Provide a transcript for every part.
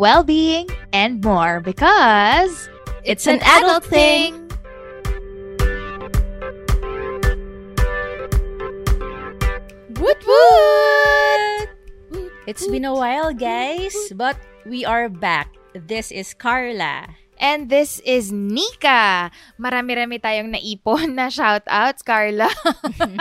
well being, and more because it's an adult thing. Woot woot! It's been a while, guys, but we are back. This is Carla. And this is Nika. Marami-rami tayong naipon na shoutouts, Carla.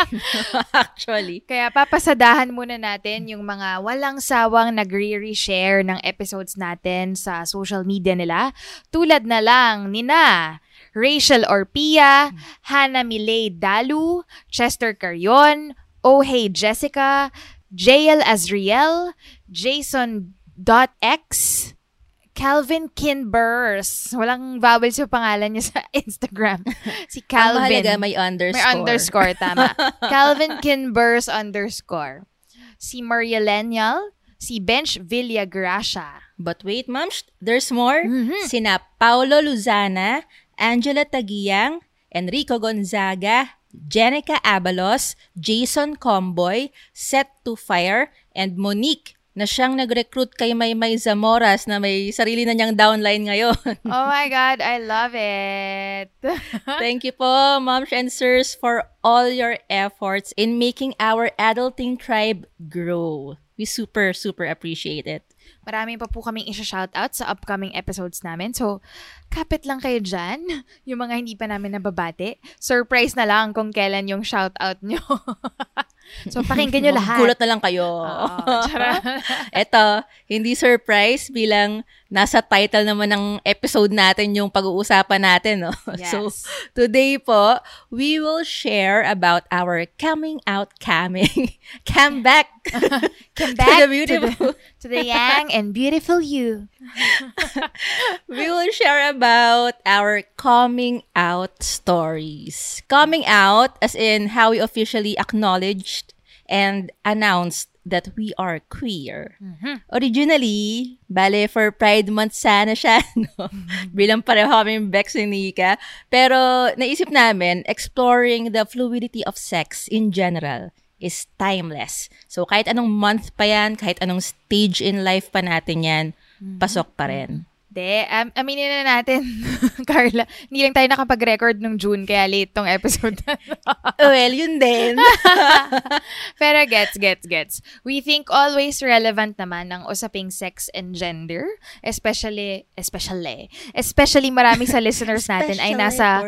Actually. Kaya papasadahan muna natin yung mga walang sawang nagre-reshare ng episodes natin sa social media nila. Tulad na lang nina Rachel Orpia, Hannah Milay Dalu, Chester Carion, Oh Hey Jessica, JL Azriel, Jason.x, Calvin Kinbers. Walang vowels yung pangalan niya sa Instagram. Si Ang Calvin. mahalaga, may underscore. May underscore, tama. Calvin Kinbers underscore. Si Maria Lenial, si Bench Villagracia. But wait, ma'am, there's more. Mhm. Sina Paulo Luzana, Angela Tagiang, Enrico Gonzaga, Jenica Abalos, Jason Comboy, Set to Fire, and Monique na siyang nag-recruit kay Maymay Zamoras na may sarili na niyang downline ngayon. Oh my God, I love it. Thank you po, moms and sirs, for all your efforts in making our adulting tribe grow. We super, super appreciate it. Marami pa po kaming isa-shoutout sa upcoming episodes namin. So, kapit lang kayo dyan. Yung mga hindi pa namin nababate. Surprise na lang kung kailan yung shoutout nyo. So, pakinggan nyo lahat. Gulat na lang kayo. Charot. Eto, hindi surprise bilang nasa title naman ng episode natin yung pag-uusapan natin. No? So, Yes. today po, we will share about our coming out camming. Cam back. Come To back the to the, beautiful. to the young and beautiful you. we will share about our coming out stories. Coming out as in how we officially acknowledged and announced that we are queer. Originally, bale for Pride Month sana siya, no? Bilang pareho kami Bex ni Nika. Pero naisip namin, exploring the fluidity of sex in general is timeless. So kahit anong month pa yan, kahit anong stage in life pa natin yan, pasok pa rin. De, um, aminin na natin, Carla, hindi lang tayo nakapag-record nung June, kaya late tong episode na well, yun din. Pero gets, gets, gets. We think always relevant naman ang usaping sex and gender. Especially, especially, especially marami sa listeners natin ay nasa,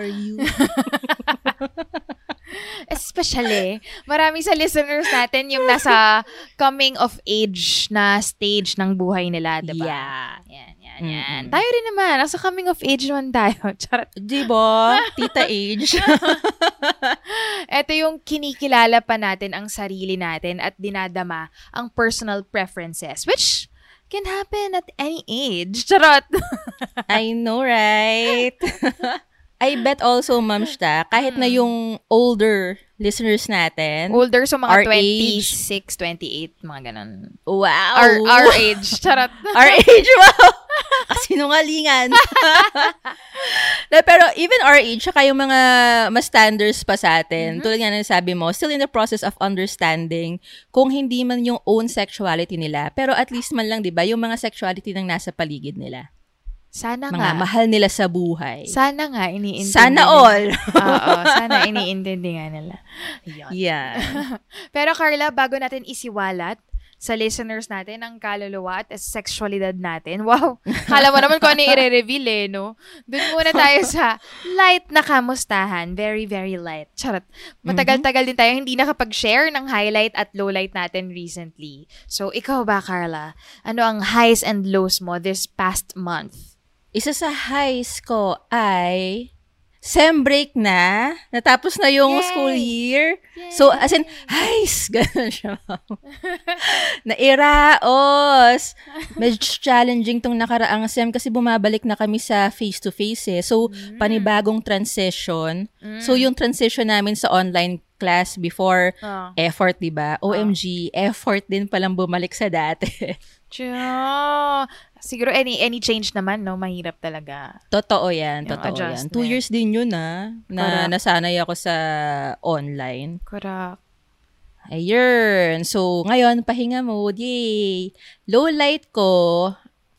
especially, marami sa listeners natin yung nasa coming of age na stage ng buhay nila, diba? Yeah. Yan, yan, yan. Tayo rin naman, nasa coming of age naman tayo. Charot. Diba? Tita age. Ito yung kinikilala pa natin ang sarili natin at dinadama ang personal preferences, which can happen at any age. Charot! I know, right? I bet also, Ma'am Shta, kahit na yung older listeners natin, Older, so mga Our age. 26, 28, mga ganun. wow! Our, our age. Charot. Our age, wow! Kasinungalingan. Na, pero even our age, saka yung mga mas standards pa sa atin, tulad nga ng sabi mo, still in the process of understanding kung hindi man yung own sexuality nila, pero at least man lang, di ba, yung mga sexuality ng nasa paligid nila. Sana Mga nga. mahal nila sa buhay. Sana nga, iniintindi. Sana all. Oo, sana iniintindi nga nila. Yun. yeah. Pero Carla, bago natin isiwalat sa listeners natin ang kaluluwa at sexualidad natin. Wow! Kala mo naman kung ano i-reveal eh, no? Doon muna tayo sa light na kamustahan. Very, very light. Charot. Matagal-tagal din tayo hindi nakapag-share ng highlight at lowlight natin recently. So, ikaw ba, Carla? Ano ang highs and lows mo this past month? Isa sa highs ko ay sem break na. Natapos na yung Yay! school year. So, as in, highs! Ganun siya. Nairaos! Medyo challenging tong nakaraang sem kasi bumabalik na kami sa face-to-face eh. So, panibagong transition. So, yung transition namin sa online class before Oh. effort, di ba? OMG, effort din palang bumalik sa dati. Tiyo. Siguro any any change naman, no? Mahirap talaga. Totoo yan, totoo yan. adjustment. Two years din yun ah, na Correct. nasanay ako sa online. Correct. Ayun. So, ngayon, pahinga mode. Yay! Low light ko,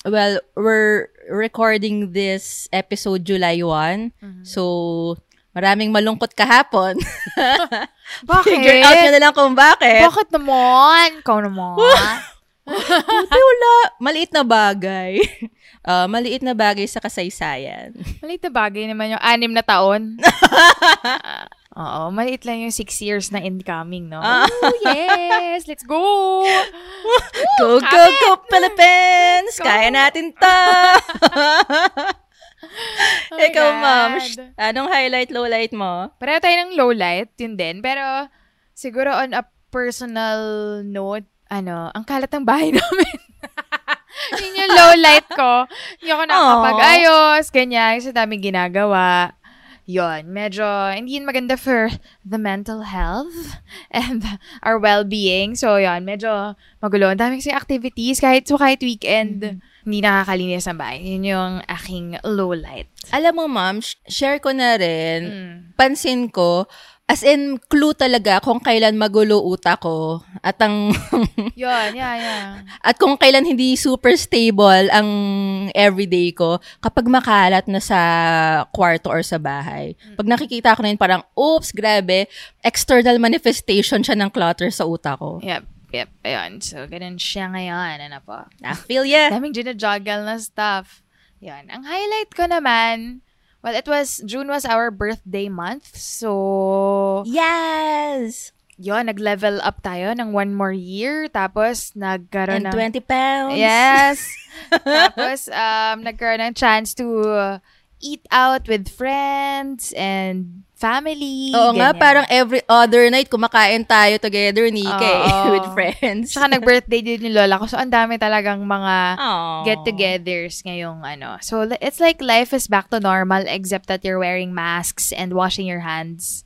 well, we're recording this episode July 1. Mm-hmm. So, maraming malungkot kahapon. Bakit? Figure out nyo na lang kung bakit. Bakit naman? Ikaw naman. Buti wala. Maliit na bagay. Ah, maliit na bagay sa kasaysayan. maliit na bagay naman yung anim na taon. Ah, Oo, maliit lang yung six years na incoming, no? Ah. Oh, yes! Let's go! Go, go, go, Philippines! Go. Kaya natin to! Oh Ikaw, ma'am, God. sh- anong highlight, low light mo? Pareho tayo ng low light, yun din. Pero, siguro on a personal note, ano, ang kalat ng bahay namin. yun yung low light ko. Hindi ako nakakapag-ayos, ganyan, kasi daming ginagawa. Yon, medyo hindi yun maganda for the mental health and our well-being. So, yon, medyo magulo. Ang dami kasi activities, kahit so kahit weekend, hindi nakakalinis ang bahay. Yun yung aking low light. Alam mo, ma'am, sh- share ko na rin, Mm. pansin ko, as in, clue talaga kung kailan magulo utak ko at ang Yun, yeah, yeah. at kung kailan hindi super stable ang everyday ko kapag makalat na sa kwarto or sa bahay. Pag nakikita ko na yun, parang, oops, grabe, external manifestation siya ng clutter sa utak ko. Yep, yep. Ayun. So, ganun siya ngayon. Ano po? I feel ya. Daming ginajuggle na stuff. Yan. Ang highlight ko naman, well, it was, June was our birthday month. So, Yes! yun, nag-level up tayo ng one more year. Tapos, nagkaroon And ng... 20 pounds. Yes. Tapos, um, nagkaroon ng chance to eat out with friends and family. Oo nga, ganyan. parang every other night kumakain tayo together, Nika, eh, Oo. with friends. Tsaka nag-birthday din yung lola ko. So, ang dami talagang mga Aww. get-togethers ngayong ano. So, it's like life is back to normal except that you're wearing masks and washing your hands.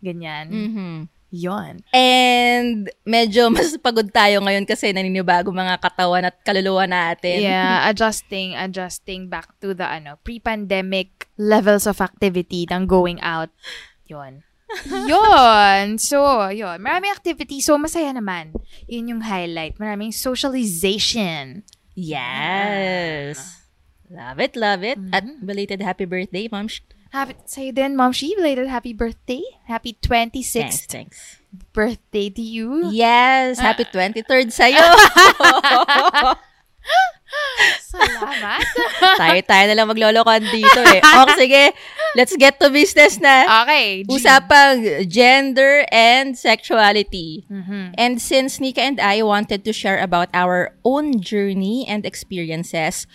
Ganyan. Mhm. Yon. And medyo mas pagod tayo ngayon kasi naninibago mga katawan at kaluluwa natin. Yeah, adjusting, adjusting back to the ano, pre-pandemic levels of activity ng going out. Yon. Yon. So, yon. Maraming activity. So, masaya naman. Yun yung highlight. Maraming socialization. Yes. Love it, love it. At belated happy birthday, Mom. Happy, sa'yo din, Mom She. Belated happy birthday. Happy 26th Thanks, thanks. birthday to you. Yes, happy 23rd sa'yo. Salamat. Tayo-tayo na lang maglolokohan dito eh. Okay, sige. Let's get to business na. okay. G. Usapang gender and sexuality. Mhm. And since Nika and I wanted to share about our own journey and experiences,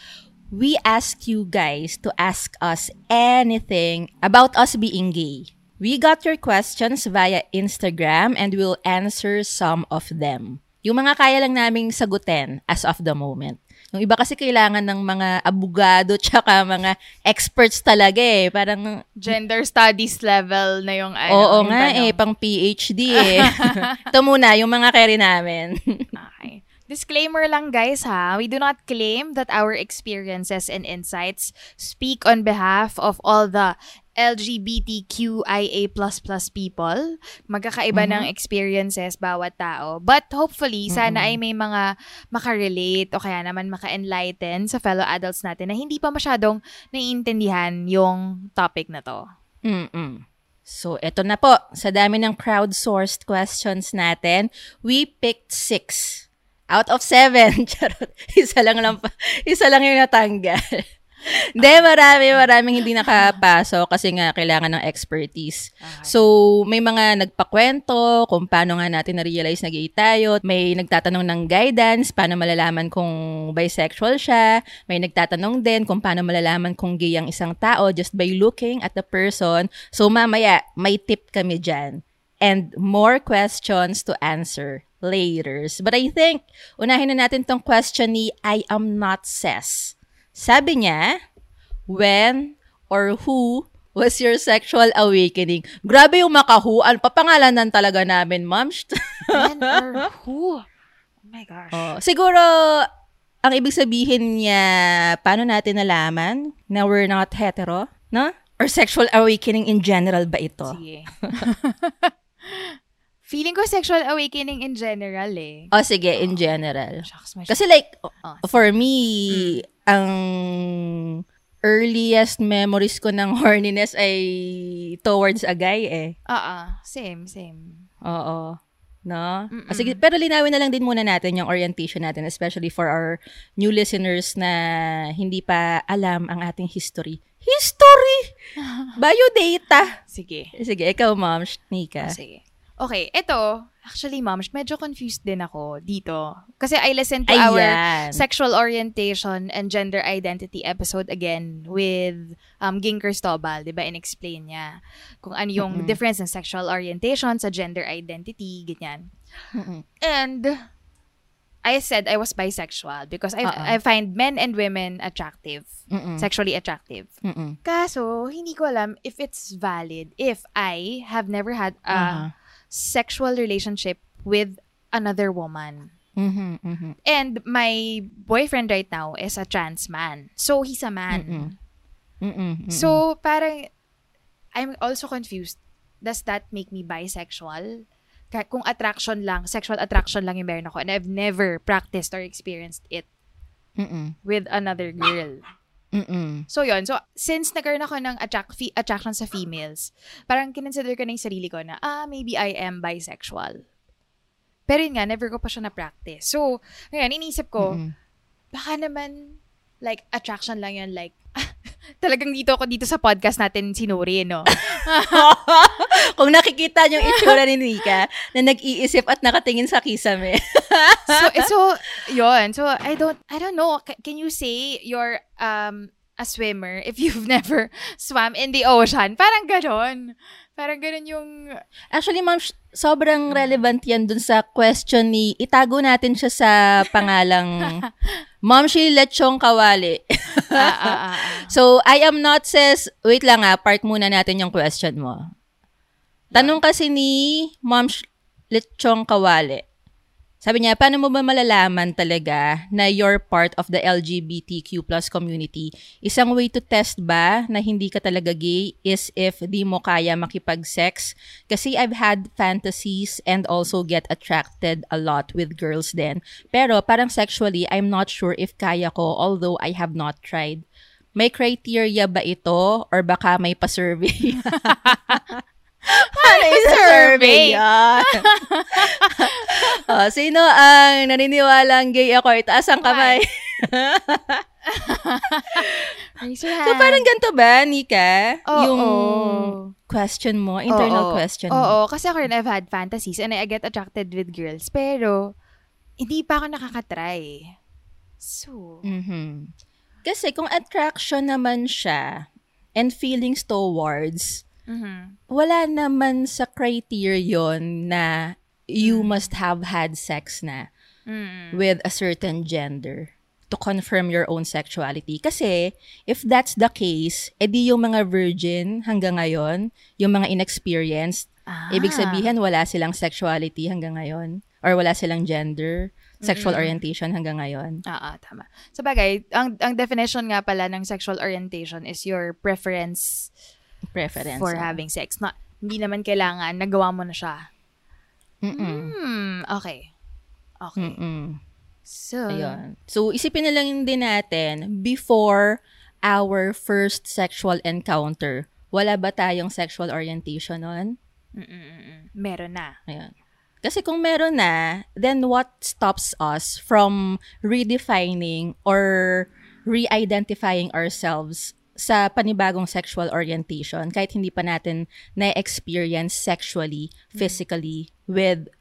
we asked you guys to ask us anything about us being gay. We got your questions via Instagram and we'll answer some of them. Yung mga kaya lang naming sagutin as of the moment. Yung iba kasi kailangan ng mga abogado tsaka mga experts talaga eh. Parang Gender studies level na yung ano. Oo yung nga tanong. eh, pang PhD eh. Ito muna, yung mga carry namin. Okay. Disclaimer lang guys ha, we do not claim that our experiences and insights speak on behalf of all the LGBTQIA++ people. Magkakaiba ng experiences bawat tao. But hopefully, sana ay may mga makarelate o kaya naman maka-enlighten sa fellow adults natin na hindi pa masyadong naiintindihan yung topic na to. Mm-mm. So, eto na po. Sa dami ng crowdsourced questions natin, we picked six. Out of seven, charot, isa lang lang, pa- isa lang yung natanggal. Hindi, marami, maraming hindi nakapasok kasi nga kailangan ng expertise. So, may mga nagpakwento kung paano nga natin na-realize na gay tayo. May nagtatanong ng guidance, paano malalaman kung bisexual siya. May nagtatanong din kung paano malalaman kung gay ang isang tao just by looking at the person. So, mamaya, may tip kami dyan. And more questions to answer later. But I think, unahin na natin tong question ni I am not ses. Sabi niya, when or who was your sexual awakening? Grabe yung makahuan. Papangalanan talaga namin, ma'am. When or who? Oh my gosh. Oh, siguro, ang ibig sabihin niya, paano natin nalaman na we're not hetero? No? Or sexual awakening in general ba ito? Sige. Feeling ko sexual awakening in general eh. Oh, sige, in general. Shucks, my Kasi like, Oh. for me, ang earliest memories ko ng horniness ay towards a guy eh. Ah, ah. Same, same. Oo. No? Ah, sige, pero linawin na lang din muna natin yung orientation natin, especially for our new listeners na hindi pa alam ang ating history. History! Biodata! Sige. Sige, ikaw, ma'am, Nika. Oh, sige. Okay, ito, actually, ma'am, medyo confused din ako dito. Kasi I listened to our Ayan. sexual orientation and gender identity episode again with um, Ging Cristobal, di ba? In-explain niya kung ano yung difference in sexual orientation sa gender identity, ganyan. And I said I was bisexual because I, Uh-uh. I find men and women attractive, Mm-mm. sexually attractive. Mm-mm. Kaso, hindi ko alam if it's valid if I have never had a Uh-huh. Sexual relationship with another woman. Mhm, mhm. And my boyfriend right now is a trans man. So, he's a man. Mm-mm. Mm-mm. So, parang, I'm also confused. Does that make me bisexual? Kung attraction lang, sexual attraction lang yung meron ako, and I've never practiced or experienced it Mm-mm. with another girl. Mm-mm. So, yon So, since nagkaroon ako ng attract, fe- attraction sa females, parang kinonsider ko na yung sarili ko na, ah, maybe I am bisexual. Pero yun nga, never ko pa siya na-practice. So, ngayon, inisip ko, Mm-mm. baka naman, like, attraction lang yun, like, talagang dito ako dito sa podcast natin sinuri, no? Kung nakikita niyo yung itsura ni Nika na nag-iisip at nakatingin sa kisame. so, so, yon So, I don't, I don't know. Ca- Can you say you're, um, a swimmer if you've never swam in the ocean? Parang ganon. Parang ganon yung, Actually, ma'am, sobrang relevant yan dun sa question ni, itago natin siya sa pangalang Ma'am Shi Lechong Kawali. ah, ah, ah, ah. so, I am not says, wait lang ah, part muna natin yung question mo. Tanong kasi ni Ma'am Lechong Kawali. Sabi niya, paano mo ba malalaman talaga na you're part of the LGBTQ plus community? Isang way to test ba na hindi ka talaga gay is if di mo kaya makipag-sex? Kasi I've had fantasies and also get attracted a lot with girls then. Pero parang sexually, I'm not sure if kaya ko although I have not tried. May criteria ba ito or baka may pa-survey? Ano yung survey? yan? oh, sino ang naniniwalang gay ako? Itaas ang kamay. So, parang ganito ba, Nika? Oo. yung question mo, internal Oo. question Oo, mo. kasi ako rin, I've had fantasies and I get attracted with girls. Pero, hindi pa ako nakakatry. So, Mhm. Kasi kung attraction naman siya and feelings towards, mhm. wala naman sa criterion na you must have had sex na Mm. with a certain gender to confirm your own sexuality. Kasi, if that's the case, edi yung mga virgin hanggang ngayon, yung mga inexperienced, Ah. ibig sabihin wala silang sexuality hanggang ngayon or wala silang gender, sexual orientation hanggang ngayon. Ah, ah, tama. Sa bagay, ang, ang definition nga pala ng sexual orientation is your preference Preference. for ah. having sex. Na, hindi naman kailangan, nagawa mo na siya. Mm-mm. Hmm, okay. Okay. Mm-mm. So, Ayun. So, isipin na lang din natin, before our first sexual encounter, wala ba tayong sexual orientation nun? mm-mm-mm. meron na. Ayun. Kasi kung meron na, then what stops us from redefining or re-identifying ourselves sa panibagong sexual orientation kahit hindi pa natin na-experience sexually, physically with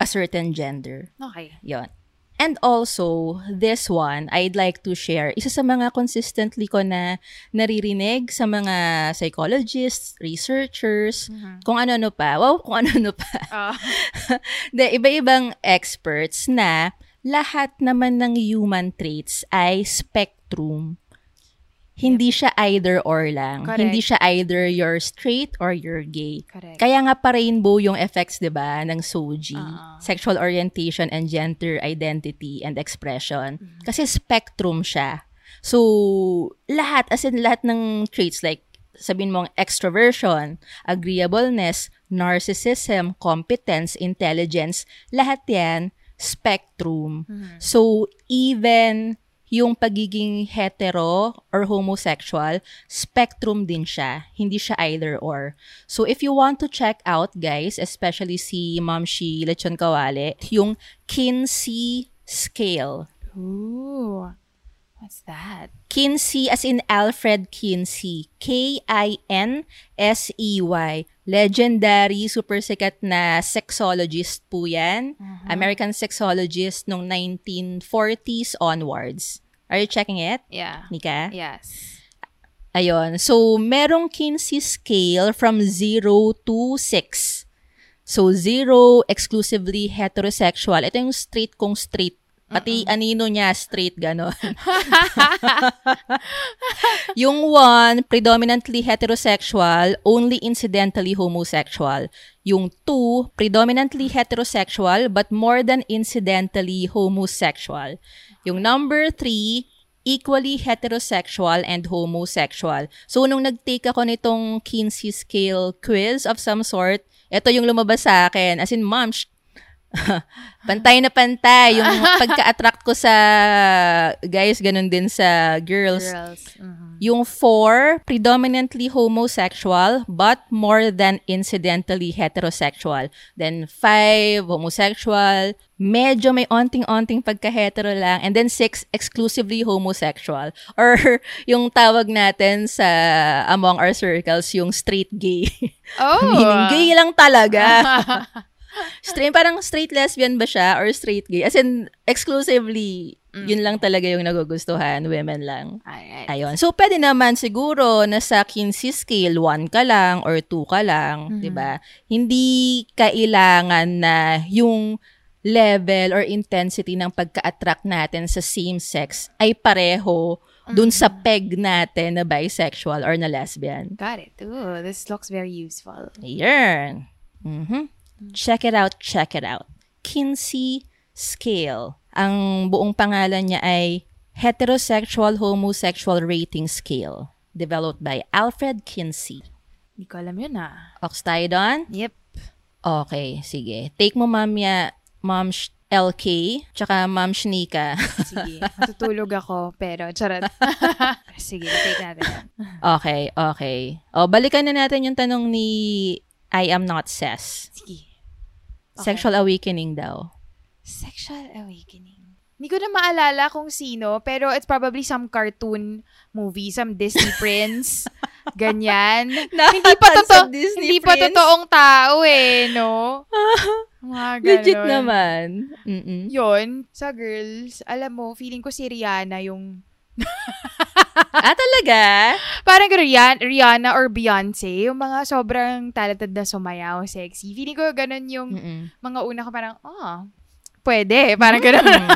a certain gender. Okay. Yon. And also, this one, I'd like to share, isa sa mga consistently ko na naririnig sa mga psychologists, researchers, kung ano-ano pa. Wow, kung ano-ano pa. Ah. De, iba-ibang experts na lahat naman ng human traits ay spectrum. Hindi siya either or lang. Correct. Hindi siya either you're straight or you're gay. Correct. Kaya nga pa rainbow yung effects, 'di ba, ng SOGI, Ah. sexual orientation and gender identity and expression. Mm-hmm. Kasi spectrum siya. So, lahat as in lahat ng traits like sabihin mong extroversion, agreeableness, narcissism, competence, intelligence, lahat 'yan spectrum. Mm-hmm. So, even yung pagiging hetero or homosexual, spectrum din siya. Hindi siya either or. So, if you want to check out, guys, especially si Ma'am Shi Lechon Kawale, yung Kinsey scale. Ooh. What's that? Kinsey as in Alfred Kinsey. K-I-N-S-E-Y. Legendary, super sikat na sexologist po yan. American sexologist nung 1940s onwards. Are you checking it, Yeah. Nika? Yes. Ayun. So, merong Kinsey scale from 0 to 6. So, 0, exclusively heterosexual. Ito yung straight kong straight. Pati anino niya, straight, gano'n. yung 1, predominantly heterosexual, only incidentally homosexual. Yung 2, predominantly heterosexual, but more than incidentally homosexual. Yung number 3, equally heterosexual and homosexual. So, nung nag-take ako nitong Kinsey scale quiz of some sort, ito yung lumabas sa akin. As in, ma'am, pantay na pantay. Yung pagka-attract ko sa guys, ganun din sa girls. Girls. Mhm. Yung 4, predominantly homosexual, but more than incidentally heterosexual. Then 5, homosexual, medyo may onting-onting pagka-hetero lang. And then 6, exclusively homosexual. Or yung tawag natin sa among our circles, yung straight gay. Oh. Meaning gay lang talaga. Straight, parang straight lesbian ba siya or straight gay? As in, exclusively, yun lang talaga yung nagugustuhan, women lang. Alright. Ayun. So, pwede naman siguro na sa Kinsey scale, 1 ka lang or 2 ka lang, di ba? Hindi kailangan na yung level or intensity ng pagka-attract natin sa same sex ay pareho dun sa peg natin na bisexual or na lesbian. Got it. Ooh, this looks very useful. Ayan. Mhm. Check it out, check it out. Kinsey Scale. Ang buong pangalan niya ay Heterosexual Homosexual Rating Scale. Developed by Alfred Kinsey. Hindi ko alam yun ah. Ox tayo doon? Yep. Okay, sige. Take mo, Ma'am, ya, Ma'am Sh- LK, tsaka Ma'am Shnika. Sige. Matutulog ako, pero charot. Sige, take natin. okay, okay. O, balikan na natin yung tanong ni I am not Ses. Sige. Sexual awakening daw. Sexual awakening. Hindi ko na maalala kung sino, pero it's probably some cartoon movie, some Disney prince. Ganyan. hindi pa totoo, hindi pa prince. totoong tao eh, no? Mga Legit naman. Mm-mm. Yun, sa girls, alam mo, feeling ko si Rihanna yung ah, talaga? Parang Rihanna, Rihanna or Beyonce, yung mga sobrang talented na sumayaw, sexy. Feeling ko ganun yung Mm-mm. mga una ko parang, ah, pwede. Parang ganun.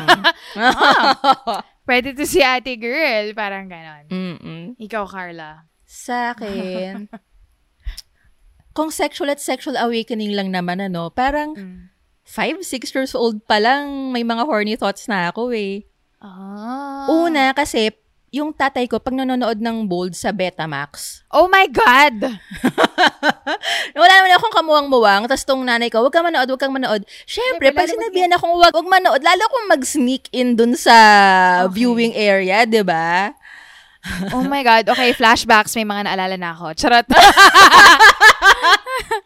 Ah, pwede to si ate girl. Parang ganun. Mm-mm. Ikaw, Carla. Sa akin, kung sexual at sexual awakening lang naman, ano, parang Mm. five, six years old pa lang, may mga horny thoughts na ako eh. Ah. Una, kasi, yung tatay ko, pag nanonood ng Bold sa Betamax, Oh my God! wala naman akong kamuwang-muwang, tapos tong nanay ko, wag kang manood, wag kang manood. Siyempre, pag sinabihan akong wag, wag manood, lalo akong mag-sneak in dun sa Okay. viewing area, di ba? Oh my God. Okay, flashbacks. May mga naalala na ako. Charot.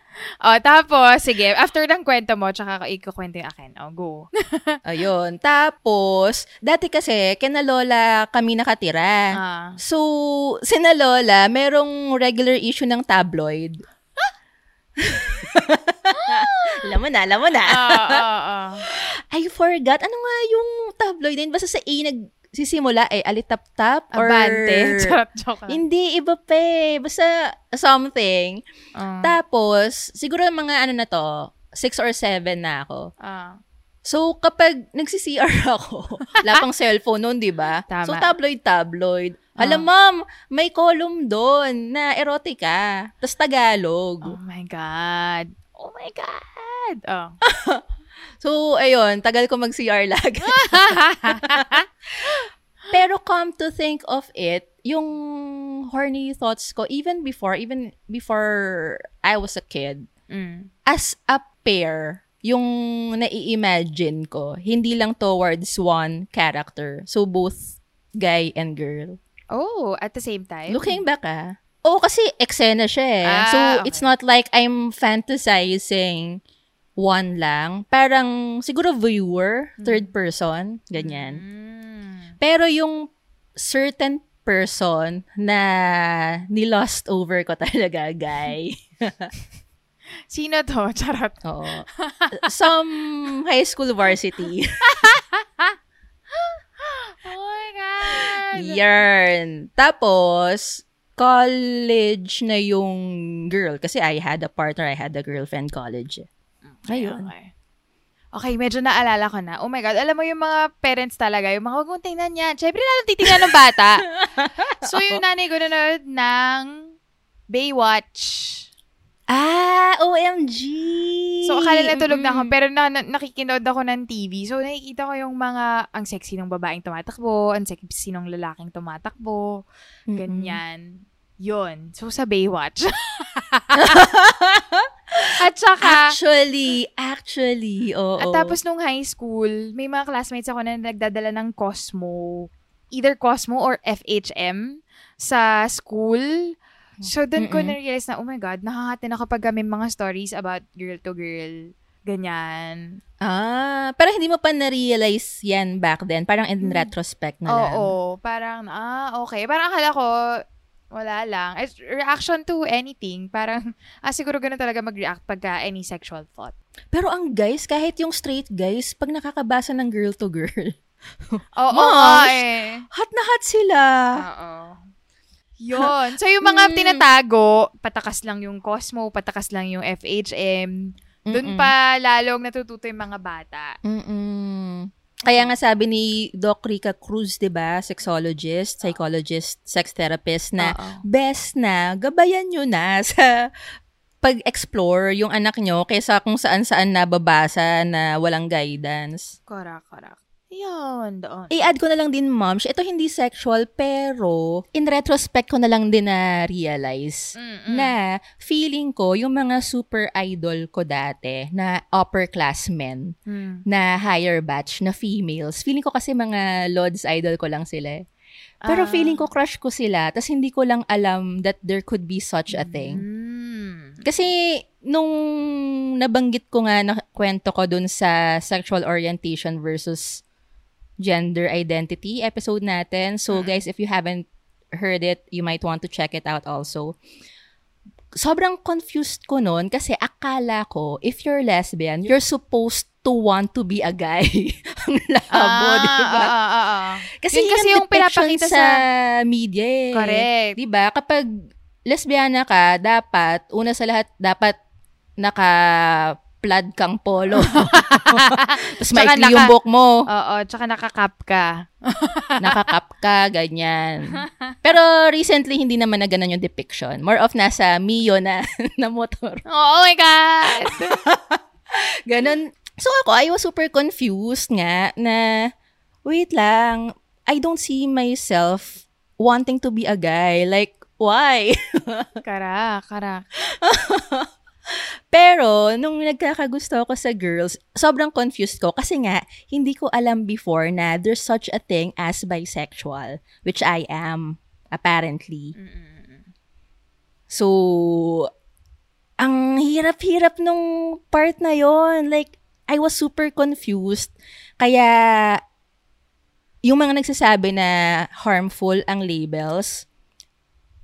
oh, tapos, sige, after ng kwento mo, tsaka ikukwento yung akin. Oh, go. Ayun. Tapos, dati kasi, kina Lola kami nakatira. Ah. So, sina Lola, merong regular issue ng tabloid. alam mo na, alam mo na. Ah, ah, ah. I forgot. Ano nga yung tabloid din? Basta sa A nagsisimula eh, alitap-tap or... Abante. Charot, joke. Hindi, iba pa eh. Basta something. Ah. Tapos, siguro mga ano na to, six or seven na ako. Ah. So, kapag nagsi-CR ako, wala pang cellphone noon, di ba? So, tabloid-tabloid. Ah. Alam, ma'am, may column doon na erotica. Tapos Tagalog. Oh my God. Oh my God. Oh. So, ayun, tagal ko mag-CR lagi. Pero come to think of it, yung horny thoughts ko, even before, even before I was a kid, Mm. as a pair, yung nai-imagine ko, hindi lang towards one character. So, both guy and girl. Oh, at the same time? Looking back, ah. Oo, kasi eksena siya eh. Ah, so, okay. it's not like I'm fantasizing one lang. Parang, siguro viewer, third person, ganyan. Mm. Pero yung certain person na nilost over ko talaga, guy. Sino to? Charot. Oo. Some high school varsity. Oh my God. Yarn. Tapos, college na yung girl. Kasi I had a partner, I had a girlfriend college. Ayun. Okay. Okay, medyo naalala ko na. Oh my God, alam mo yung mga parents talaga, yung mga huwag mong tingnan yan. Siyempre, lalo titingnan ng bata. so, yung nanay ko nanonood ng Baywatch. Ah, OMG! So, akala na tulog na ako, pero na, na, nakikinood ako ng TV. So, nakikita ko yung mga, ang sexy ng babaeng tumatakbo, ang sexy ng lalaking tumatakbo, ganyan. Yun. So, sa Baywatch. At saka, Actually, actually, oo. At tapos nung high school, may mga classmates ako na nagdadala ng Cosmo. Either Cosmo or FHM sa school. So, doon ko na-realize na, oh my God, nakakatin ako pag may mga stories about girl to girl. Ganyan. Ah, pero hindi mo pa na-realize yan back then. Parang in retrospect na lang. Hmm. Oo. Parang, ah, okay. Parang akala ko, wala lang. It's reaction to anything. Parang, ah, siguro ganun talaga mag-react pagka any sexual thought. Pero ang guys, kahit yung straight guys, pag nakakabasa ng girl to girl, Oo Moms, nga eh. hot na hot sila. Oo. Yun. So, yung mga Mm. tinatago, patakas lang yung Cosmo, patakas lang yung FHM. Doon pa lalong natututo yung mga bata. Mm-mm. Kaya nga sabi ni Doc Rica Cruz, 'di ba, sexologist, psychologist, sex therapist na Oo. best na gabayan nyo na sa pag-explore yung anak nyo kaysa kung saan-saan nababasa na walang guidance. Korak, korak. Yun, doon. I-add ko na lang din, ma'am, ito hindi sexual, pero in retrospect ko na lang din na-realize Mm-mm. na feeling ko yung mga super idol ko dati na upperclassmen Hmm. na higher batch na females. Feeling ko kasi mga Lods idol ko lang sila. eh. Pero Ah. feeling ko crush ko sila, tas hindi ko lang alam that there could be such a thing. Hmm. Kasi nung nabanggit ko nga na kwento ko dun sa sexual orientation versus gender identity episode natin. So guys, if you haven't heard it, you might want to check it out also. Sobrang confused ko noon kasi akala ko if you're lesbian, you're supposed to want to be a guy. Ang labo, di ba? Ah, ah, ah, ah. Kasi Yun kasi yung pinapakita sa, media eh. Correct. 'Di ba? Kapag lesbiana ka, dapat una sa lahat dapat naka plaid kang polo. Tapos maikli naka- yung buhok mo. Oo, tsaka nakakap ka. Nakakap ka, ganyan. Pero recently, hindi naman na ganun yung depiction. More of nasa Mio na, na motor. Oh, my God! Ganun. So ako, I was super confused nga na, wait lang, I don't see myself wanting to be a guy. Like, why? karak, karak. Pero, nung nagkakagusto ako sa girls, sobrang confused ko kasi nga, hindi ko alam before na there's such a thing as bisexual, which I am, apparently. So, ang hirap-hirap nung part na yon Like, I was super confused. Kaya, yung mga nagsasabi na harmful ang labels,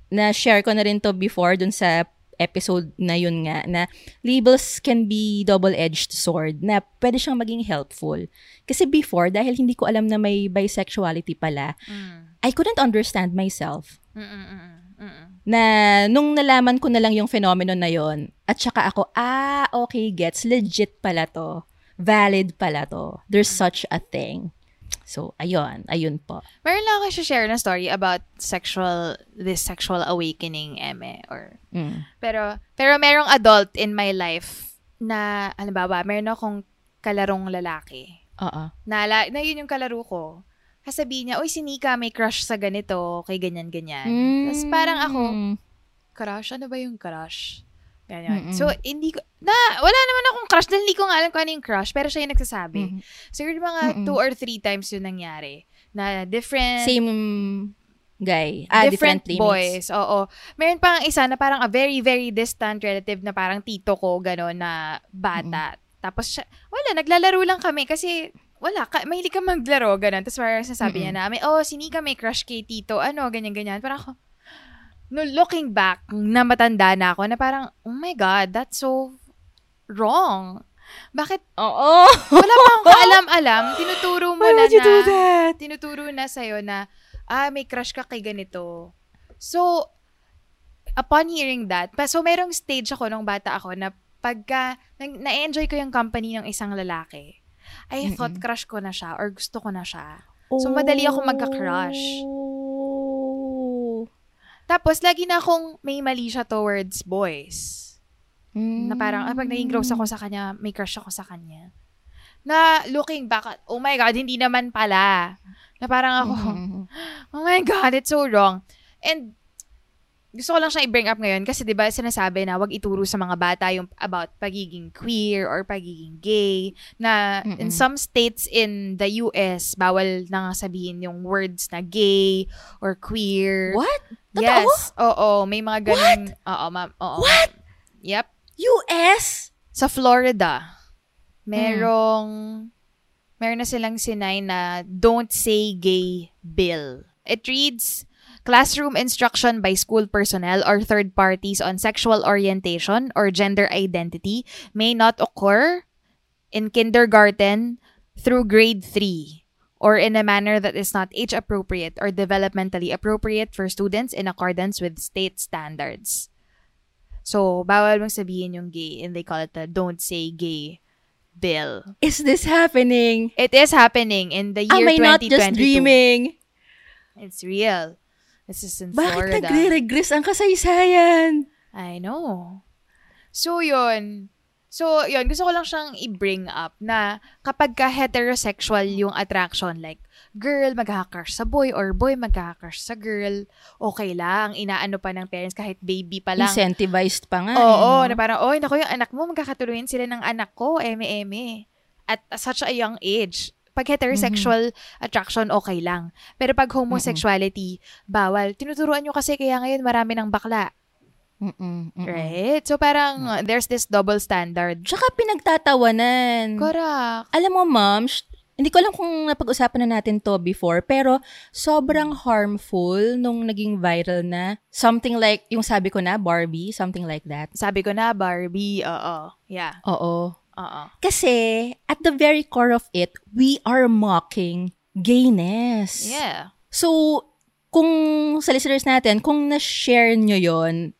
na share ko na rin to before dun sa episode na yun nga, na labels can be double-edged sword, na pwede siyang maging helpful. Kasi before, dahil hindi ko alam na may bisexuality pala, I couldn't understand myself. Na nung nalaman ko na lang yung phenomenon na yon at saka ako, ah, okay, gets, legit pala to. Valid pala to. There's such a thing. So, ayun, ayun po. Meron lang ako share na story about sexual, this sexual awakening, eme, or, Mm. pero, pero merong adult in my life na, alam ba ba, meron akong kalarong lalaki. Oo. Na, na yun yung kalaro ko. Kasabihin niya, uy, si Nika may crush sa ganito, kay ganyan-ganyan. Tapos parang ako, Mm. crush? Ano ba yung crush? Ganyan. Mm-mm. So, hindi ko, na, wala naman akong crush dahil hindi ko nga alam kung ano yung crush, pero siya yung nagsasabi. Mhm. Siguro mga Mm-mm. two or three times yun nangyari. Na different, Same guy. Ah, different, different, boys. Oo. Meron pang isa na parang a very, very distant relative na parang tito ko, gano'n, na bata. Tapos siya, wala, naglalaro lang kami kasi wala, ka, mahilig ka maglaro, gano'n. Tapos parang sasabi niya namin, oh, si Nika may crush kay tito, ano, ganyan-ganyan. Parang ako, no, looking back, na matanda na ako, na parang, oh my God, that's so wrong. Bakit Oo. wala pa akong kaalam-alam, tinuturo mo Why na would you na, do that? tinuturo na sa'yo na, ah, may crush ka kay ganito. So, upon hearing that, pa, so merong stage ako nung bata ako na pagka, na- na-enjoy ko yung company ng isang lalaki, I thought crush ko na siya or gusto ko na siya. So, madali ako magka-crush. Tapos, lagi na akong may mali siya towards boys. Na parang, ah, pag naging close ako sa kanya, may crush ako sa kanya. Na looking back, at, oh my God, hindi naman pala. Na parang ako, Mm-hmm. oh my God, it's so wrong. And, gusto ko lang siya i-bring up ngayon kasi 'di ba sinasabi na wag ituro sa mga bata yung about pagiging queer or pagiging gay na in some states in the US bawal na nga sabihin yung words na gay or queer. What? Totoo? Yes. Oo, may mga ganun. Oo, ma'am. Oo. What? Yep. US? Sa Florida, merong meron na silang sinay na Don't Say Gay Bill. It reads, Classroom instruction by school personnel or third parties on sexual orientation or gender identity may not occur in kindergarten through grade 3 or in a manner that is not age appropriate or developmentally appropriate for students in accordance with state standards. So, bawal mong sabihin yung gay and they call it the don't say gay bill. Is this happening? It is happening in the year Am I not 2022. just dreaming? It's real. This is in Bakit Florida. nagre-regress ang kasaysayan? I know. So, yun. So, yun. Gusto ko lang siyang i-bring up na kapag ka heterosexual yung attraction, like, girl magkaka-crush sa boy or boy magkaka-crush sa girl, okay lang. Inaano pa ng parents kahit baby pa lang. Incentivized pa nga. Oo, eh, na no? parang, oy, naku, yung anak mo, magkakatuluyan sila ng anak ko, eme-eme. At such a young age. Pag heterosexual attraction, okay lang. Pero pag homosexuality, bawal. Tinuturuan nyo kasi kaya ngayon marami ng bakla. Mm-mm, mm-mm. Right? So parang, uh, there's this double standard. Tsaka pinagtatawanan. Correct. Alam mo, ma'am, sh- hindi ko alam kung napag-usapan na natin to before, pero sobrang harmful nung naging viral na something like, yung sabi ko na, Barbie, something like that. Sabi ko na, Barbie, oo. Yeah, Oo. oo. Kasi, at the very core of it, we are mocking gayness. Yeah. So, kung sa listeners natin, kung na-share nyo yon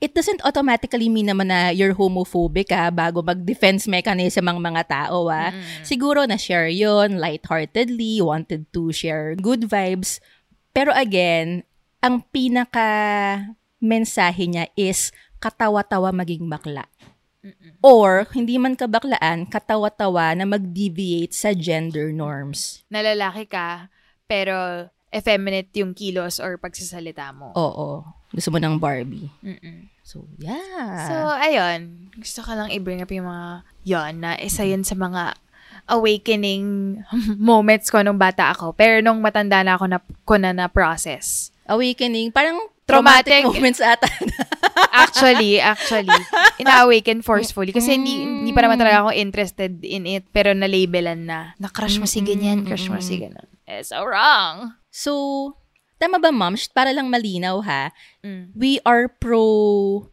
it doesn't automatically mean naman na you're homophobic ha, bago mag-defense mechanism ang mga tao ha. Siguro na-share yon lightheartedly, wanted to share good vibes. Pero again, ang pinaka mensahe niya is katawa-tawa maging bakla. Or, hindi man kabaklaan, katawa-tawa na mag-deviate sa gender norms. Na lalaki ka, pero effeminate yung kilos or pagsasalita mo. Oo. Gusto mo ng Barbie. Mm-mm. So, yeah. So, ayun. Gusto ko lang i-bring up yung mga yon na isa yun sa mga awakening moments ko nung bata ako. Pero nung matanda na ako na, ko na na-process. Awakening. Parang Traumatic. moments ata. actually, actually, ina-awaken forcefully. Kasi hindi, hindi pa naman talaga ako interested in it. Pero na-labelan na. Na-crush mo si ganyan, crush mo si ganun. Eh, so wrong. so, tama ba, ma'am? Para lang malinaw, ha? Mm. We are pro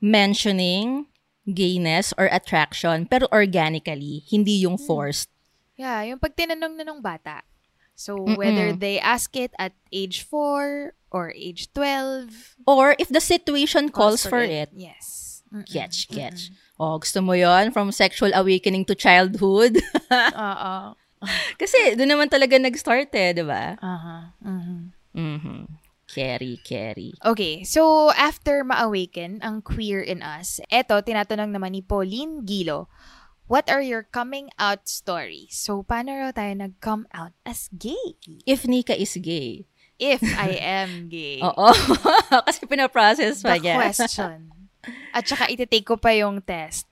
mentioning gayness or attraction, pero organically, hindi yung forced. Yeah, yung pag tinanong na nung bata. So, Mm-mm. whether they ask it at age 4 or age 12. Or if the situation calls, for, it, Yes. Mm-mm. catch, catch. Oh, gusto mo yon From sexual awakening to childhood? Oo. Kasi doon naman talaga nag-start eh, di ba? Aha. Mhm. Mhm. Carry, carry. Okay, so after ma-awaken ang queer in us, eto, tinatanong naman ni Pauline Gilo, what are your coming out stories? So, paano raw tayo nag-come out as gay? If Nika is gay. If I am gay. Oo. Kasi pinaprocess pa The niya. question. At saka ititake ko pa yung test.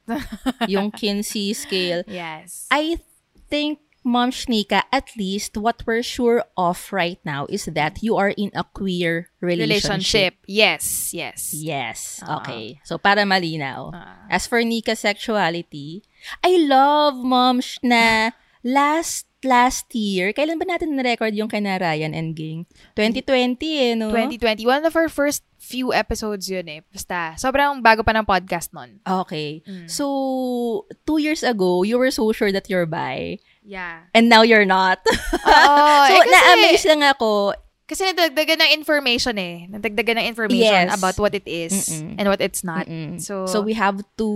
yung Kinsey scale. yes. I think, Mom Shnika, at least what we're sure of right now is that you are in a queer relationship. Relationship. Yes, yes. Yes. Ah. Okay. So, para malinaw. Ah. As for Nika sexuality, I love, Mom, na last last year, kailan ba natin na-record yung kay na Ryan and Ging? 2020 eh, no? 2020. One of our first few episodes yun eh. Basta, sobrang bago pa ng podcast nun. Okay. Mm. So, two years ago, you were so sure that you're bi. Yeah. And now you're not. Oo. so, eh, kasi, na-amaze lang ako. kasi nadagdagan ng information eh. Nadagdagan ng information Yes. about what it is Mm-mm. and what it's not. Mm-mm. So, so, we have to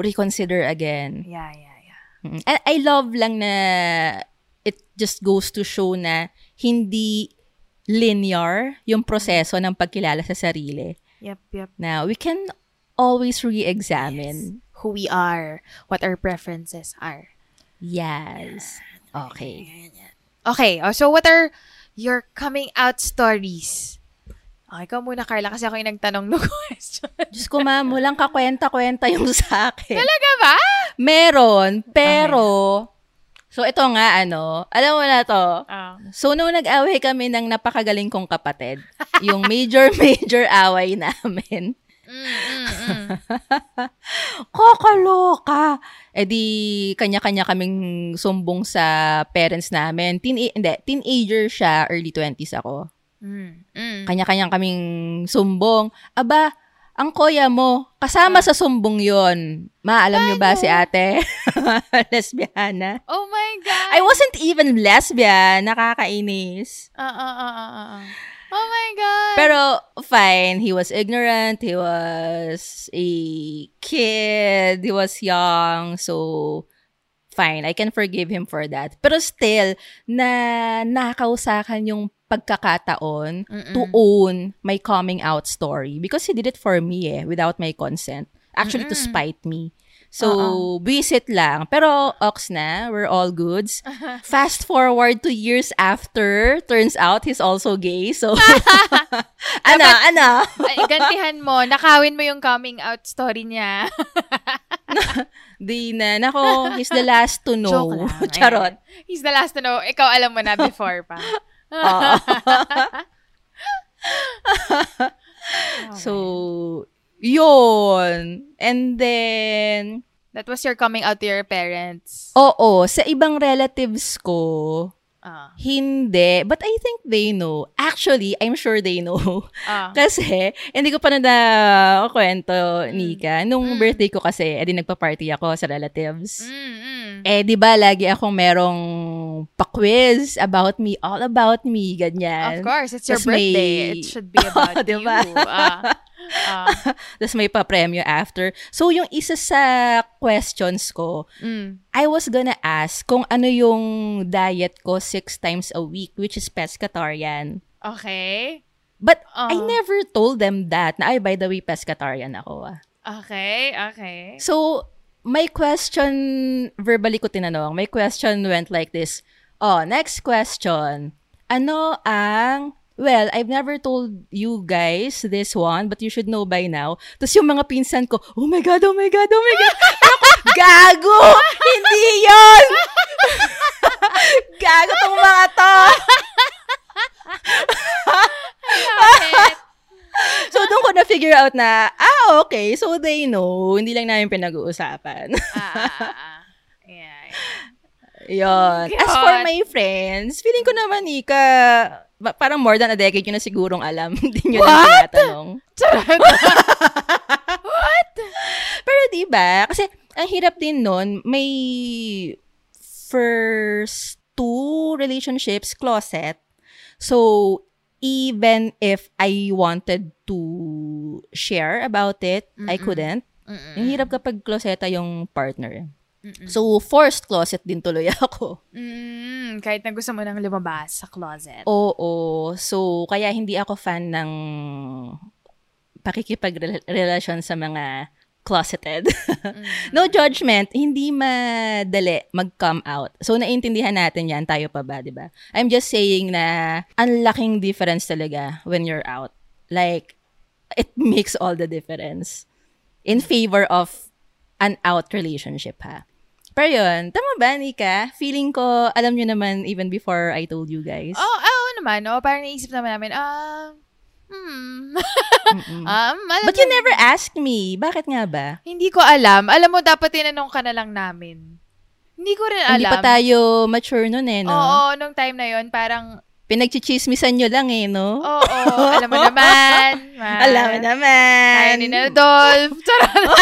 reconsider again. yeah, yeah, yeah. Mm. And I love lang na it just goes to show na hindi linear yung proseso ng pagkilala sa sarili. Yep, yep. Now, we can always re-examine. Who we are, what our preferences are. Yes. Okay. Okay, oh, so what are your coming out stories? Okay, ikaw muna, Carla, kasi ako yung nagtanong ng question. Diyos ko, ma'am, walang kakwenta-kwenta yung sa akin. Talaga ba? Meron, pero... So, ito nga, ano, alam mo na to. Oh. So, nung nag-away kami ng napakagaling kong kapatid, yung major, major away namin. kakaloka. Eh di, kanya-kanya kaming sumbong sa parents namin. Teen, hindi, teenager siya, early 20s ako. Mm, mm. Kanya-kanya kaming sumbong. Aba, ang koya mo, kasama sa sumbong yon. Maalam niyo ba si ate? Lesbiana. Oh my God! I wasn't even lesbian. Nakakainis. Ah, ah, ah, ah, ah, ah. Oh my God! Pero, fine. He was ignorant. He was a kid. He was young. So, fine. I can forgive him for that. Pero still, na nakausakan yung pagkakataon to own my coming out story. Because he did it for me eh, without my consent. Actually, to spite me. So, visit lang. Pero, ox na, we're all goods. Fast forward to years after, turns out he's also gay. So, ano, ano? Ay, gantihan mo. Nakawin mo yung coming out story niya. Di na, nako, he's the last to know. Joke lang. Charot. Ayan. He's the last to know. Ikaw alam mo na before pa. So, yun. And then, That was your coming out to your parents. oo, sa ibang relatives ko, Ah. hindi. But I think they know. Actually, I'm sure they know. Ah. Kasi, hindi ko pa na kwento, Mm. Nika. Nung birthday ko kasi, edi nagpa-party ako sa relatives. Mm, mm. Eh, di ba, lagi akong merong pa-quiz about me, all about me, ganyan. Of course, it's your Tas may- birthday. It should be about Diba? you. Ah. Ah. Tapos may pa-premyo after. So, yung isa sa questions ko, Mm. I was gonna ask kung ano yung diet ko six times a week, which is pescatarian. Okay. But I Oh. never told them that, na, ay, by the way, pescatarian ako. Ah. Okay, okay. So, my question, verbally ko tinanong, my question went like this. Oh, next question. Ano ang, well, I've never told you guys this one, but you should know by now. Tapos yung mga pinsan ko, oh my God, oh my God, oh my God. Gago! Hindi yon Gago tong mga to! Bakit? na-figure out na, ah, okay, so they know. Hindi lang namin pinag-uusapan. Ah, ah, ah, ah. Yeah, yeah. Yun. As for my friends, feeling ko naman, Ika, ba- parang more than a decade yun na sigurong alam. Hindi nyo lang What? tinatanong. Pero di ba? Kasi ang hirap din nun, may first two relationships, closet. So, even if I wanted to share about it, I couldn't. Ang hirap kapag closeta yung partner. So, forced closet din tuloy ako. Mm, kahit na gusto mo nang lumabas sa closet. Oo. So, kaya hindi ako fan ng pakikipagrelasyon sa mga closeted. no judgment, hindi madali mag-come out. So, naiintindihan natin yan, tayo pa ba, di ba? I'm just saying na ang laking difference talaga when you're out. Like, it makes all the difference in favor of an out relationship, ha? Pero yun, tama ba, Nika? Feeling ko, alam nyo naman even before I told you guys. Oh, oo naman, no? Parang naisip naman namin, ah, hmm. Mm-mm. um, But you never asked me. Bakit nga ba? Hindi ko alam. Alam mo, dapat tinanong ka na lang namin. Hindi ko rin alam. Hindi pa tayo mature nun eh, no? Oo, nung time na yon parang, Pinagchichismisan nyo lang eh, no? oo, alam mo naman. ma- Alam mo naman. Tayo ni Nadolf. Charot.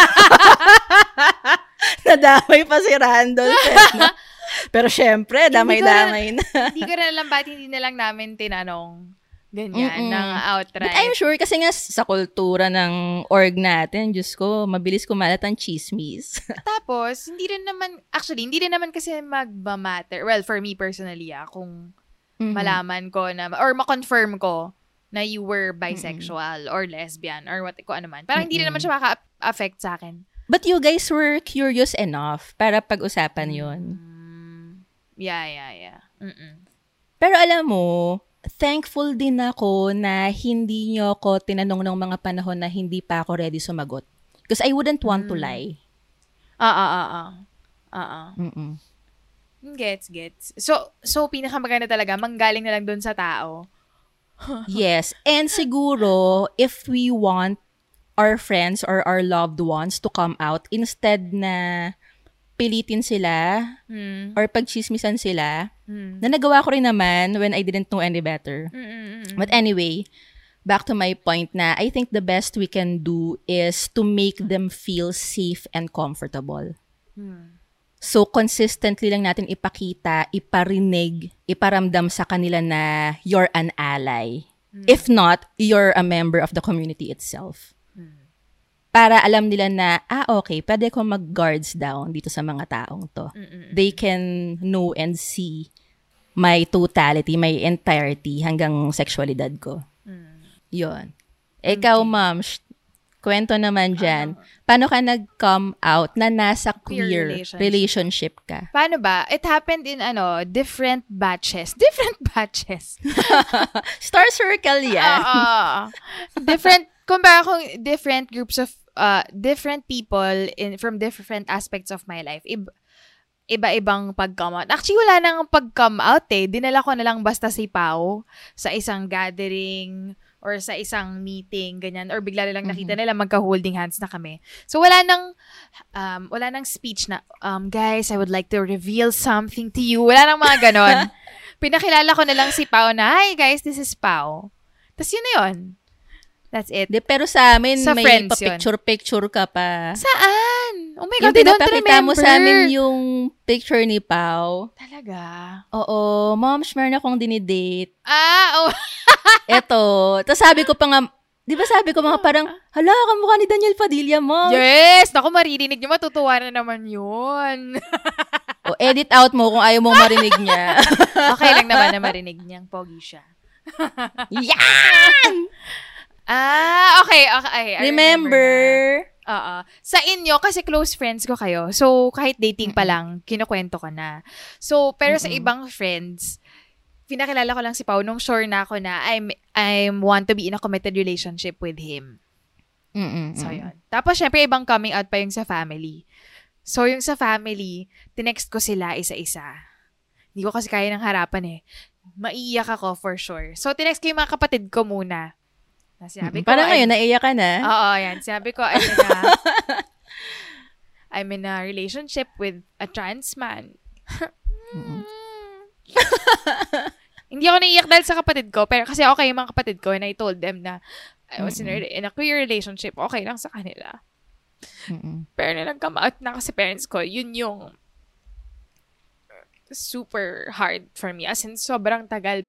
Nadamay pa si Randolph. eh, no? Pero syempre, damay-damay na. Hindi ko rin alam ba't hindi na lang namin tinanong. Ganyan, Mm-mm. ng outright. But I'm sure kasi nga sa kultura ng org natin, Diyos ko, mabilis kumalat ang chismis. Tapos, hindi rin naman, actually, hindi rin naman kasi magma-matter. Well, for me personally, ah, kung Mhm. malaman ko na, or ma-confirm ko na you were bisexual or lesbian or what, kung ano man. Parang hindi rin naman siya maka-affect sa akin. But you guys were curious enough para pag-usapan yun. Mm, yeah, yeah, yeah. Mm-mm. Pero alam mo, thankful din ako na hindi nyo ako tinanong ng mga panahon na hindi pa ako ready sumagot. Because I wouldn't want to lie. Ah, ah, ah, ah. Ah, ah. Mm-mm. Gets, gets. So, so pinakamaganda talaga, manggaling na lang dun sa tao. Yes. And siguro, if we want our friends or our loved ones to come out, instead na pilitin sila Hmm. or pagchismisan sila, Hmm. na nagawa ko rin naman when I didn't know any better. Mm-mm-mm. But anyway, back to my point na I think the best we can do is to make them feel safe and comfortable. So, consistently lang natin ipakita, iparinig, iparamdam sa kanila na you're an ally. If not, you're a member of the community itself. Para alam nila na, ah, okay, pwede ko mag-guards down dito sa mga taong to. They can know and see my totality, my entirety hanggang sexualidad ko. Yun. Ikaw, ma'am, sh- kwento naman dyan. Paano ka nag-come out na nasa Queer queer relationship. relationship ka? Paano ba? It happened in, ano, different batches. Different batches. Star circle yan. Oo. different, kumbaga kung different groups of, uh, different people in from different aspects of my life. Ib- iba-ibang pag-come out. Actually, wala nang pag-come out eh. Dinala ko na lang basta si Pau sa isang gathering or sa isang meeting, ganyan. Or bigla na lang nakita nila, magka-holding hands na kami. So, wala nang, um, wala nang speech na, um, guys, I would like to reveal something to you. Wala nang mga ganon. Pinakilala ko na lang si Pau na, hi guys, this is Pau. Tapos yun na yun. That's it. De, pero sa amin, Sa may pa-picture-picture ka pa. Saan? Oh my yung God, I don't pinapakita remember. mo sa amin yung picture ni Pau. Talaga? Oo, mom, meron akong dinidate. Ah, oh. Eto. Tapos sabi ko pa nga, di ba sabi ko mga parang, hala, kamukha ni Daniel Padilla, mom. yes! Naku, maririnig niyo, matutuwa na naman yun. O, edit out mo kung ayaw mong marinig niya. okay lang naman na marinig niyang pogi siya. Yan! Ah, okay, okay. I Remember? na. Oo. Sa inyo, kasi close friends ko kayo. So, kahit dating pa lang, kinukwento ko na. So, pero sa ibang friends, pinakilala ko lang si Pau nung sure na ako na I'm, I'm want to be in a committed relationship with him. Mm-mm. So, yun. Tapos, syempre, ibang coming out pa yung sa family. So, yung sa family, tinext ko sila isa-isa. Hindi ko kasi kaya ng harapan eh. Maiiyak ako for sure. So, tinext ko yung mga kapatid ko muna. Na sinabi ko, Parang I'm- ngayon, naiyak ka na. Oo, yan. Sinabi ko, I'm in a, I'm in a relationship with a trans man. Hindi ako naiiyak dahil sa kapatid ko, pero kasi okay yung mga kapatid ko and I told them na I was in a, in a queer relationship, okay lang sa kanila. Mm-mm. Pero na nag-come out na kasi parents ko, yun yung super hard for me. As in, sobrang tagal.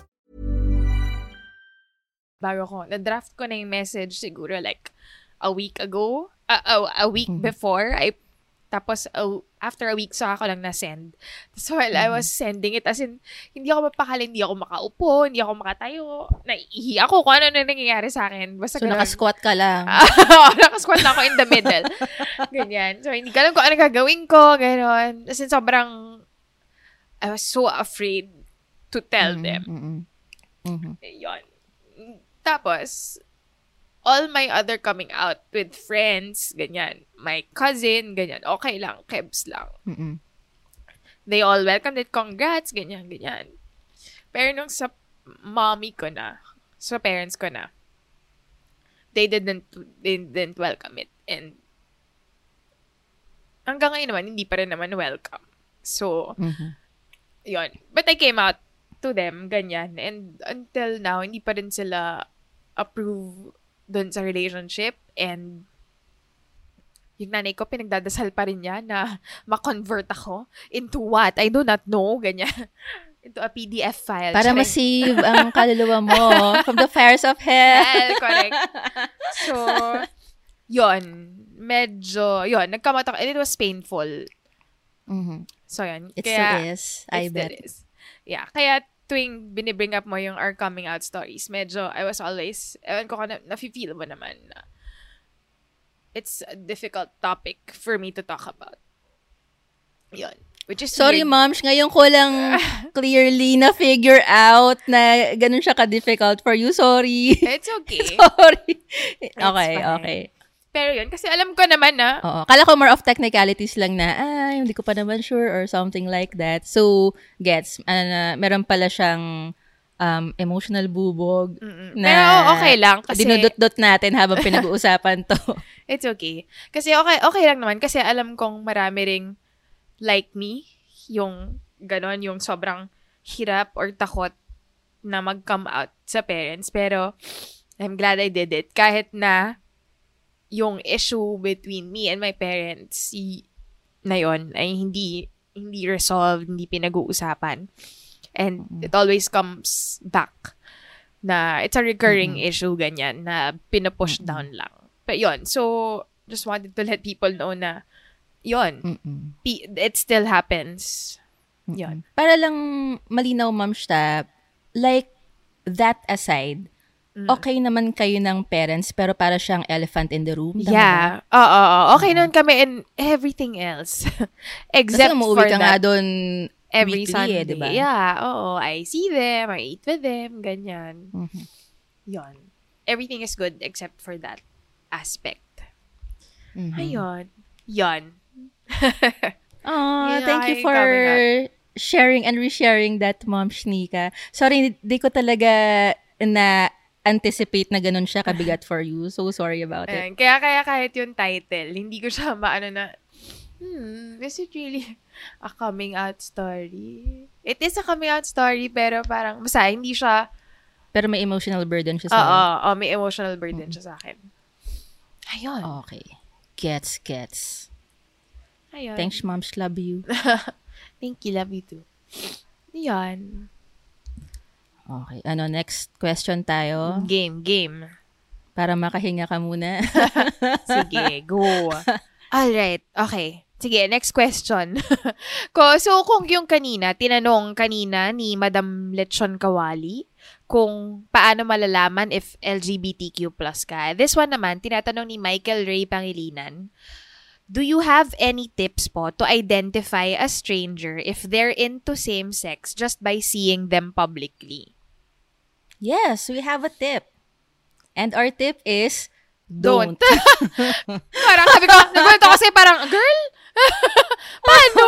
bago ko, na-draft ko na yung message siguro like a week ago, uh, uh, a week before, I, tapos uh, after a week, saka ko lang na-send. So while I was sending it, as in, hindi ako mapakali, hindi ako makaupo, hindi ako makatayo, naiihi ako kung ano na nangyayari sa akin. Basta So, ganun. nakasquat ka lang. Oo, nakasquat na ako in the middle. Ganyan. So, hindi ko alam kung ano gagawin ko, gano'n. As in, sobrang, I was so afraid to tell them. Mm-mm. Mhm. Yun. Tapos, all my other coming out with friends, ganyan. My cousin, ganyan. Okay lang. Kebs lang. Mm-mm. They all welcomed it. Congrats, ganyan, ganyan. Pero nung sa mommy ko na, sa parents ko na, they didn't, they didn't welcome it. And hanggang ngayon naman, hindi pa rin naman welcome. So, Mhm. yun. But I came out to them, ganyan. And until now, hindi pa rin sila approve dun sa relationship. And yung nanay ko, pinagdadasal pa rin niya na ma-convert ako into what? I do not know, ganyan. into a PDF file. Para Charing. ma-save ang kaluluwa mo from the fires of hell. Well, correct. So, yon Medyo, yon Nagkamat ako. And it was painful. Mhm. So, yun. It Kaya, still is. I bet. is. Yeah. Kaya tuwing binibring up mo yung our coming out stories, medyo, I was always, ewan ko na, nafe-feel mo naman na it's a difficult topic for me to talk about. Yun. Which is Sorry, weird. moms. Ngayon ko lang clearly na-figure out na ganun siya ka-difficult for you. Sorry. It's okay. Sorry. Okay, fine. okay. Pero yun, kasi alam ko naman na, Oo. Kala ko more of technicalities lang na, ah, hindi ko pa naman sure or something like that. So, gets, ano na, meron pala siyang um, emotional bubog na Pero okay lang kasi- dinudot-dot natin habang pinag-uusapan to. it's okay. Kasi okay, okay lang naman. Kasi alam kong marami ring like me, yung ganon, yung sobrang hirap or takot na mag-come out sa parents. Pero, I'm glad I did it. Kahit na yung issue between me and my parents y- na yon ay hindi hindi resolved, hindi pinag-uusapan. And it always comes back na it's a recurring issue ganyan na pinapush down lang. But yon so just wanted to let people know na yon Mm-mm. P- it still happens. Yon. Para lang malinaw, Ma'am Shta, like, that aside, Mm. Okay naman kayo ng parents, pero para siyang elephant in the room. tama? Yeah. Oo, oo. Okay nun kami in everything else. Kasi Except umuwi for ka nga that. doon every Weekly Sunday. eh, di ba? Yeah, oo. I see them, I eat with them, ganyan. Mhm. Yon. Everything is good except for that aspect. Mhm. Ayun. Yon. Aw, thank you for sharing and resharing that, Mom Shnika. Sorry, di ko talaga na anticipate na ganun siya kabigat for you. So sorry about it. Ayan. Kaya, kaya kahit yung title, hindi ko siya maano na, hmm, is it really a coming out story? It is a coming out story, pero parang, basta, hindi siya, Pero may emotional burden siya sa oo, may emotional burden siya sa akin. Ayun. Okay. Gets, gets. Ayun. Thanks, Moms. Love you. Thank you, love you too. Yan. Okay. Ano, next question tayo. Game, game. Para makahinga ka muna. Sige, go. Alright, okay. Sige, next question. Ko, so, kung yung kanina, tinanong kanina ni Madam Lechon Kawali, kung paano malalaman if LGBTQ plus ka. This one naman, tinatanong ni Michael Ray Pangilinan, Do you have any tips po to identify a stranger if they're into same sex just by seeing them publicly? yes, we have a tip. And our tip is, Don't. don't. parang sabi ko, nagulat ako kasi parang, girl? Paano?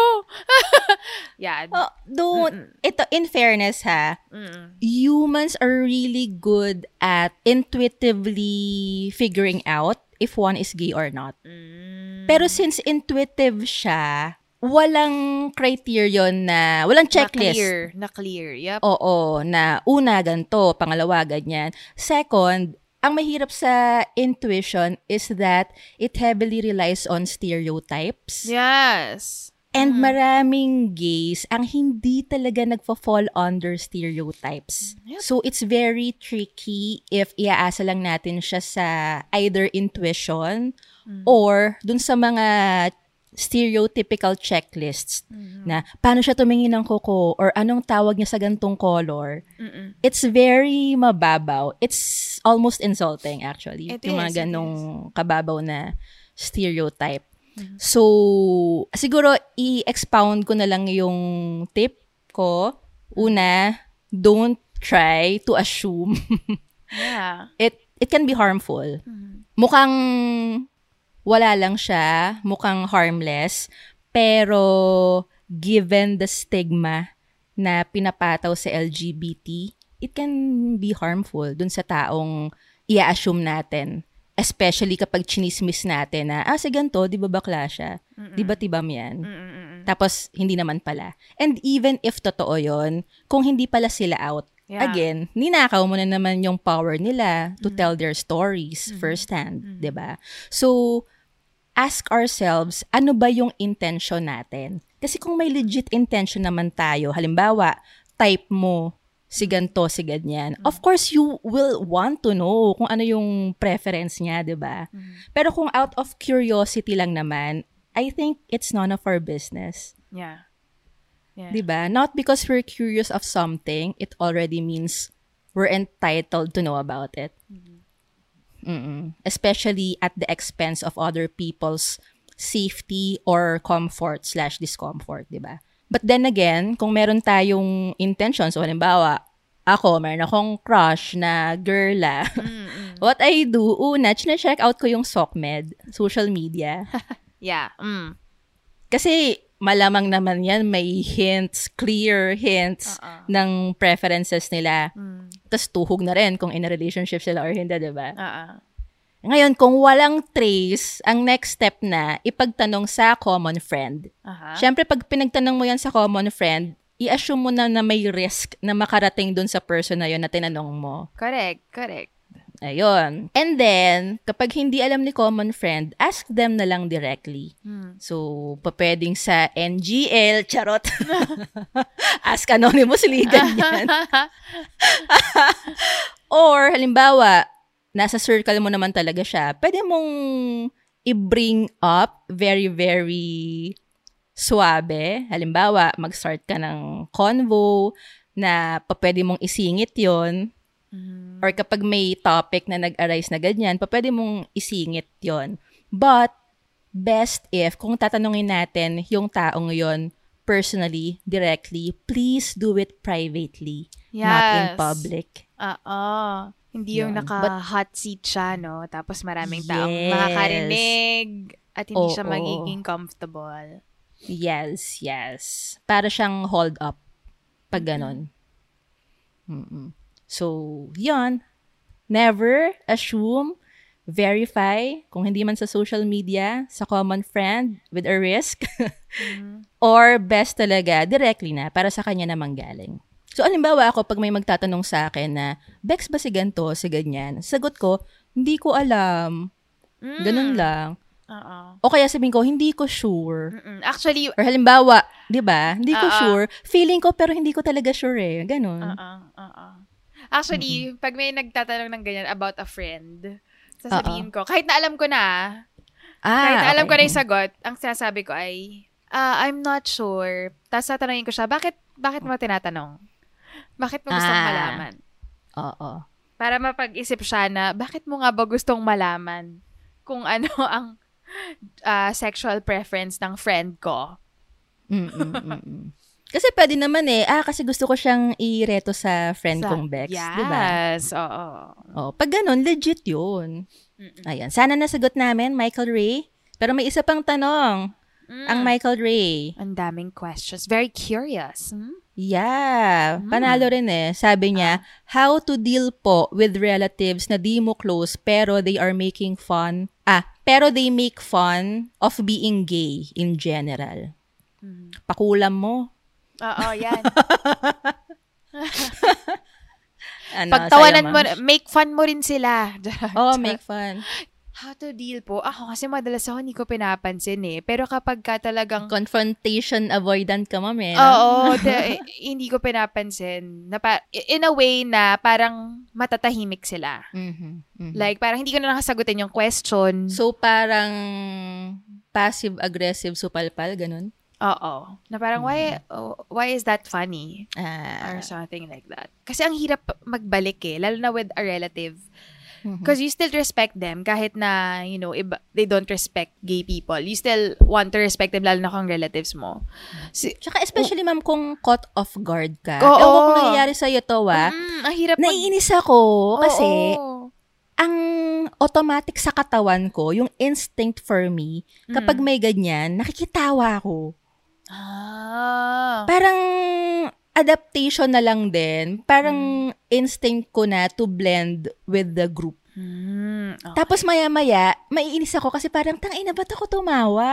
yeah. Oh, don't. Ito, in fairness ha, Mm. humans are really good at intuitively figuring out if one is gay or not. Mm. Pero since intuitive siya, walang criterion na, walang checklist. Na-clear. Na-clear. Yep. Oo, na una ganto, pangalawa ganyan. Second, ang mahirap sa intuition is that it heavily relies on stereotypes. Yes. And maraming gays ang hindi talaga nagfa-fall under stereotypes. So it's very tricky if iaasa lang natin siya sa either intuition or dun sa mga stereotypical checklists na paano siya tumingin ng kuko or anong tawag niya sa gantong color. It's very mababaw. It's almost insulting actually. It yung is, mga ganong kababaw na stereotype. So, siguro i-expound ko na lang yung tip ko. Una, don't try to assume. Yeah. it it can be harmful. Mukhang wala lang siya, mukhang harmless, pero given the stigma na pinapataw sa LGBT, it can be harmful dun sa taong i-assume natin. Especially kapag chinismis natin na, ah, si ganito, di ba bakla siya? Di ba tibam yan? Tapos, hindi naman pala. And even if totoo yon kung hindi pala sila out, Yeah. again, ninakaw mo na naman yung power nila to tell their stories firsthand, di ba? So, ask ourselves, ano ba yung intention natin? Kasi kung may legit intention naman tayo, halimbawa, type mo, si ganto, si ganyan. Of course, you will want to know kung ano yung preference niya, di ba? Pero kung out of curiosity lang naman, I think it's none of our business. Yeah. Yeah. 'Di ba? Not because we're curious of something, it already means we're entitled to know about it. Mm-mm. Especially at the expense of other people's safety or comfort slash discomfort, 'di ba? But then again, kung meron tayong intention, so halimbawa, ako, meron akong crush na girla. What I do, una, check out ko yung SOCMED, social media. Yeah. Mm. Kasi malamang naman yan, may hints, clear hints ng preferences nila. Tapos tuhog na rin kung in a relationship sila or hindi, di ba? Uh-uh. Ngayon, kung walang trace, ang next step na, ipagtanong sa common friend. Aha. Siyempre, pag pinagtanong mo yan sa common friend, i-assume mo na na may risk na makarating dun sa person na yun na tinanong mo. Correct. Correct. Ayun. And then, kapag hindi alam ni common friend, ask them na lang directly. So, papwedeng sa NGL, charot. ask anonymously, ganyan. Or, halimbawa, nasa circle mo naman talaga siya, pwede mong i-bring up very, very suabe. Halimbawa, mag-start ka ng convo na papwede mong isingit yon Or kapag may topic na nag-arise na ganyan, pa pwede mong isingit yon But, best if, kung tatanungin natin yung taong yon personally, directly, please do it privately, not in Yes. public. Oo. Hindi yung Yun. naka-hot seat siya, no? Tapos maraming taong Yes. makakarinig at hindi siya Oo. magiging comfortable. Yes, yes. Para siyang hold up pag ganon. Mm-mm. So, yon Never assume, verify, kung hindi man sa social media, sa common friend with a risk, or best talaga, directly na, para sa kanya namang galing. So, alimbawa ako, pag may magtatanong sa akin na, Bex ba si ganito, si ganyan? Sagot ko, hindi ko alam. Ganun lang. Oo. O kaya sabihin ko, hindi ko sure. Mm-mm. Actually, Or halimbawa, 'di ba? Hindi ko Oo. sure. Feeling ko pero hindi ko talaga sure eh. Ganun. Oo, oo. Actually, pag may nagtatanong ng ganyan about a friend, sasabihin ko, kahit na alam ko na, Ah, kahit na alam okay. ko na yung sagot, ang sinasabi ko ay, ah, I'm not sure. Tapos tatanungin ko siya, bakit, bakit mo tinatanong? Bakit mo gustong Ah. malaman? Oo. Para mapag-isip siya na, bakit mo nga ba gustong malaman kung ano ang ah, sexual preference ng friend ko? Mm-mm, mm-mm. Kasi pwede naman eh, ah, kasi gusto ko siyang ireto sa friend Sa- kong Bex. Yes, Di ba? oo. Oh, pag ganun, legit yun. Ayan. Sana nasagot namin, Michael Ray. Pero may isa pang tanong. Mm. Ang Michael Ray. Ang daming questions. Very curious. Hmm? Yeah. Panalo rin eh. Sabi niya, how to deal po with relatives na di mo close pero they are making fun. Ah, pero they make fun of being gay in general. Pakulam mo. Oo, yan. Ano, Pagtawanan mo, make fun mo rin sila. Oh, make fun. How to deal po? Ako kasi madalas ako hindi ko pinapansin eh. Pero kapag ka talagang... Confrontation avoidant ka, ma'am eh. Oo, de- hindi ko pinapansin. Na pa- in a way na parang matatahimik sila. Mhm, mhm. Like, parang hindi ko na nakasagutin yung question. So, parang passive-aggressive supalpal, ganun? Oo. Na parang, why, oh, why is that funny? Ah, Or something like that. Kasi ang hirap magbalik eh, lalo na with a relative. Mhm. Because you still respect them kahit na, you know, iba, they don't respect gay people. You still want to respect them lalo na kung relatives mo. Si, Tsaka especially, ma'am, kung caught off guard ka. Oo. Ewan ko kung nangyayari sa'yo to, ah. mm, ang hirap mag- Naiinis ako kasi Oo. ang automatic sa katawan ko, yung instinct for me, kapag may ganyan, nakikitawa ako. Ah. Parang adaptation na lang din. Parang instinct ko na to blend with the group. Mm, okay. Tapos maya-maya, maiinis ako kasi parang, tangay na ba't ako tumawa?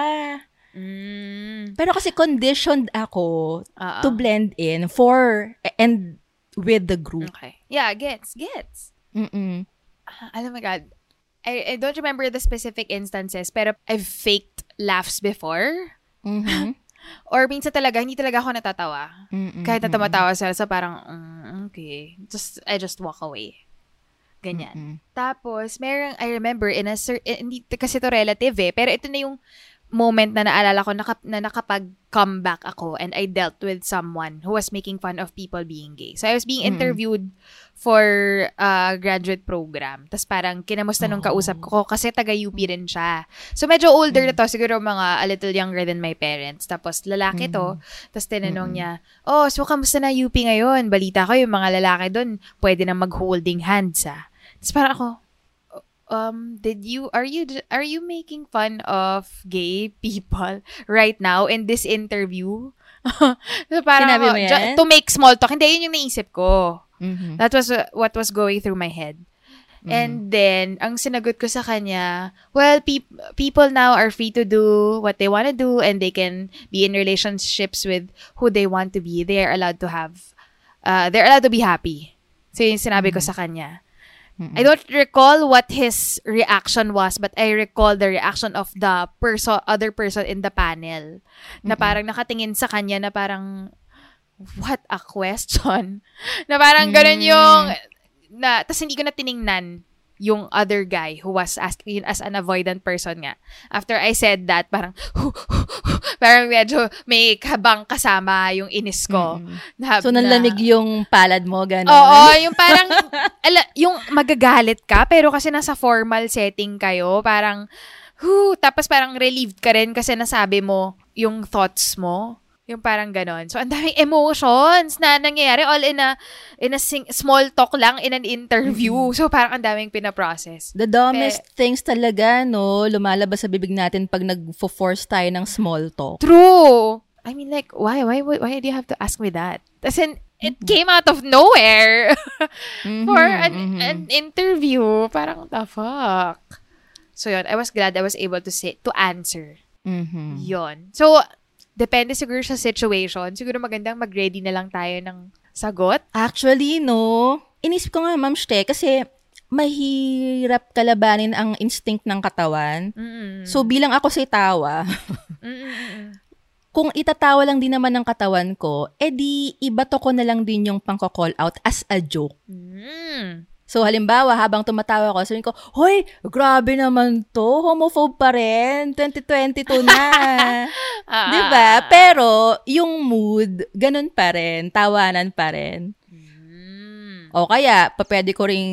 Mm. Pero kasi conditioned ako Oo. to blend in for and with the group. Okay. Yeah, gets, gets. Mm-mm. Oh my God. I, I don't remember the specific instances, pero I've faked laughs before. Mhm. Or minsan talaga, hindi talaga ako natatawa. Mm-mm. Kahit na tumatawa sila, so parang, mm, okay. Just, I just walk away. Ganyan. Mm-mm. Tapos, merong, I remember, in a cer- eh, kasi to relative eh, pero ito na yung moment na naalala ko naka, na nakapag-comeback ako and I dealt with someone who was making fun of people being gay. So, I was being interviewed for a graduate program. Tapos parang kinamusta nung kausap ko kasi taga-UP rin siya. So, medyo older na to. Siguro mga a little younger than my parents. Tapos, lalaki to. Tapos, tinanong niya, Oh, so kamusta na UP ngayon? Balita ko yung mga lalaki doon, pwede na mag-holding hands ah. Tapos parang ako, um, did you, are you, are you making fun of gay people right now in this interview? so parang Sinabi mo yan? ju- to make small talk. Hindi, yun yung naisip ko. Mhm. That was uh, what was going through my head. Mm-hmm. And then, ang sinagot ko sa kanya, well, peop- people now are free to do what they want to do and they can be in relationships with who they want to be. They are allowed to have, uh, they're allowed to be happy. So, yung sinabi ko Mm-hmm. sa kanya. I don't recall what his reaction was, but I recall the reaction of the person, other person in the panel. Na parang nakatingin sa kanya na parang, what a question. na parang ganun yung, na, tas hindi ko na tiningnan yung other guy who was asking as an avoidant person nga. After I said that, parang, parang medyo may kabang kasama yung inis ko. Na, So, na- nanlamig yung palad mo, gano'n. Oo, yung parang, ala, yung magagalit ka, pero kasi nasa formal setting kayo, parang, whew, tapos parang relieved ka rin kasi nasabi mo yung thoughts mo, Yung parang ganon. So, ang daming emotions na nangyayari all in a, in a sing- small talk lang in an interview. So, parang ang daming pinaprocess. The dumbest things talaga, no? Lumalabas sa bibig natin pag nag-force tayo ng small talk. True. I mean, like, why? Why, why, why do you have to ask me that? As in, it came out of nowhere for an, an interview. Parang, the fuck? So, yun. I was glad I was able to say, to answer. Mhm. Yon. So, depende siguro sa situation. Siguro magandang mag-ready na lang tayo ng sagot. Actually, no. Inisip ko nga, Ma'am Shte, kasi mahirap kalabanin ang instinct ng katawan. Mm-mm. So, bilang ako si tawa, kung itatawa lang din naman ng katawan ko, edi ibato ko na lang din yung pangko-call out as a joke. Mm. So, halimbawa, habang tumatawa ko, sabihin ko, Hoy, grabe naman to. Homophobe pa rin. 2022 na. Ah. 'Di ba? Pero, yung mood, ganun pa rin. Tawanan pa rin. Mm. O kaya, pwede ko ring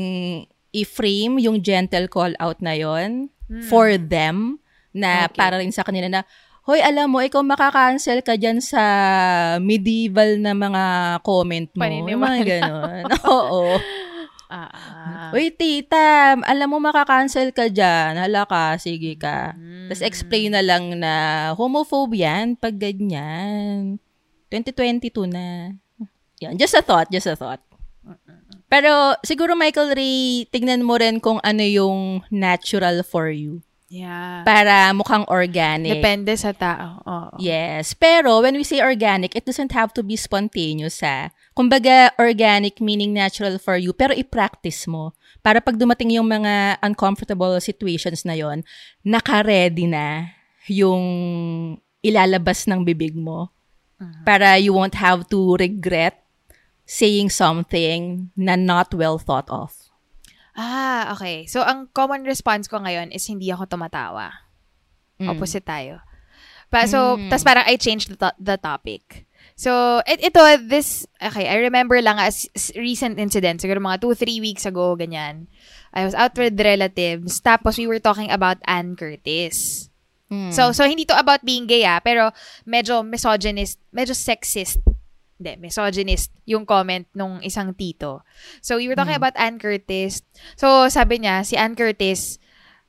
i-frame yung gentle call out na yon for them na Okay. para rin sa kanila na, Hoy, alam mo, ikaw makakancel ka dyan sa medieval na mga comment mo. Paniniwala mga ganun. Oo. Ah, ah. Uy, tita, alam mo makakancel ka dyan. Hala ka, sige ka. Tapos explain na lang na homophobe yan pag ganyan. 2022 na. Yan, just a thought, just a thought. Pero siguro Michael Ray, tignan mo rin kung ano yung natural for you. Yeah. Para mukhang organic. Depende sa tao. Oo. Yes. Pero when we say organic, it doesn't have to be spontaneous, ha? Kumbaga, organic meaning natural for you, pero i-practice mo. Para pag dumating yung mga uncomfortable situations na yon, naka-ready na yung ilalabas ng bibig mo. Para you won't have to regret saying something na not well thought of. Ah, okay. So, ang common response ko ngayon is hindi ako tumatawa. Mm. Opposite tayo. Pa, so, tas parang I changed the, to- the topic. So, it, ito, this, okay, I remember lang as recent incident, siguro mga two, three weeks ago, ganyan. I was out with relatives, tapos we were talking about Ann Curtis. So, so hindi to about being gay ah, pero medyo misogynist, medyo sexist hindi, misogynist yung comment nung isang tito. So, we were talking about Ann Curtis. So, sabi niya, si Ann Curtis,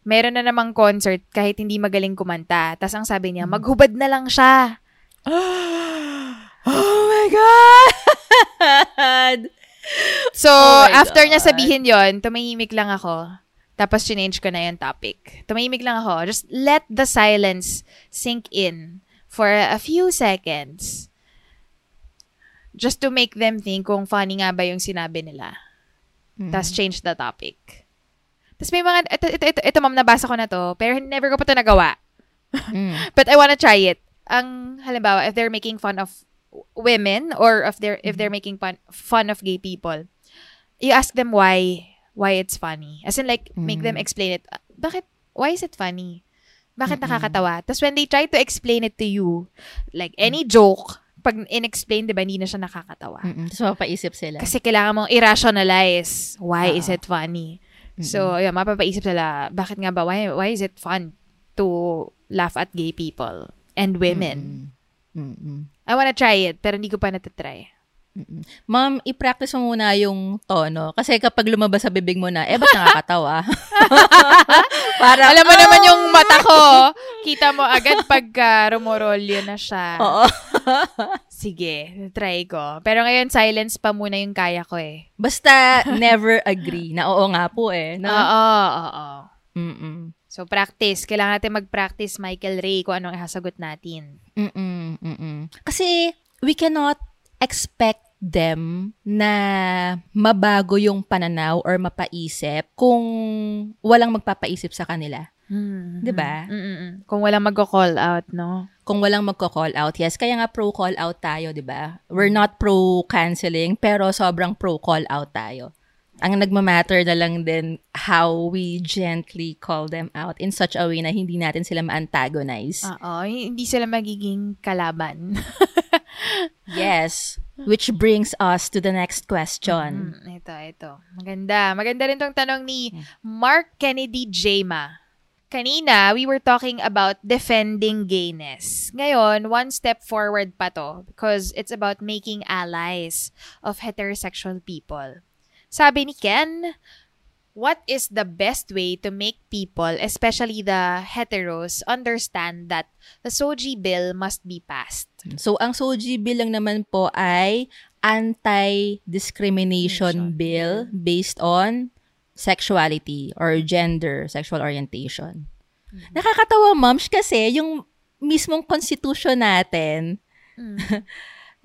meron na namang concert kahit hindi magaling kumanta. Tapos ang sabi niya, maghubad na lang siya. Oh my God! So, Oh my after niya God. sabihin yon tumahimik lang ako. Tapos, change ko na yung topic. Tumahimik lang ako. Just let the silence sink in for a few seconds. Just to make them think kung funny nga ba yung sinabi nila. Tapos, change the topic. Tapos, may mga, ito, ito, ito, ito, ma'am, nabasa ko na to, pero never ko pa to nagawa. But I wanna try it. Ang, halimbawa, if they're making fun of women or if they're if they're making fun fun of gay people, you ask them why why it's funny. As in like make them explain it. "Ah, Bakit why is it funny? Bakit nakakatawa? Tapos when they try to explain it to you, like any joke, pag in-explain, di ba, hindi na siya nakakatawa. Mm-mm. Tapos mapapaisip sila. Kasi kailangan mong i-rationalize why is it funny. So, yun, mapapaisip sila, bakit nga ba, why, why is it fun to laugh at gay people and women? Mm-mm. I wanna try it, pero hindi ko pa natatry. Ma'am, i-practice mo muna yung tono. Kasi kapag lumabas sa bibig mo na, eh, ba't nakakatawa? Para, Alam mo naman yung mata ko, kita mo agad pagka rumorolyo na siya. Oo. Sige, try ko. Pero ngayon, silence pa muna yung kaya ko eh. Basta never agree na oo nga po eh. No? Oo, oo. Mm-mm. So, practice. Kailangan natin mag-practice, Michael Ray, kung anong isasagot natin. Mm-mm. Mm-mm. Kasi we cannot expect them na mabago yung pananaw or mapaisip kung walang magpapaisip sa kanila. Hmm. 'Di ba? Mm-mm. Kung walang magko-call out, no? Kung walang magko-call out. Yes, kaya nga pro call out tayo, 'di ba? We're not pro canceling, pero sobrang pro call out tayo. Ang nagmamatter na lang din how we gently call them out in such a way na hindi natin sila ma-antagonize. Oo, hindi sila magiging kalaban. Yes. Which brings us to the next question. Mm, ito, ito. Maganda. Maganda rin tong tanong ni Mark Kennedy Jama. Kanina, we were talking about defending gayness. Ngayon, one step forward pa to because it's about making allies of heterosexual people. Sabi ni Ken, what is the best way to make people, especially the heteros, understand that the SOGI bill must be passed? So, ang SOGI bill lang naman po ay anti-discrimination bill based on sexuality or gender, sexual orientation. Nakakatawa, moms, kasi yung mismong constitution natin,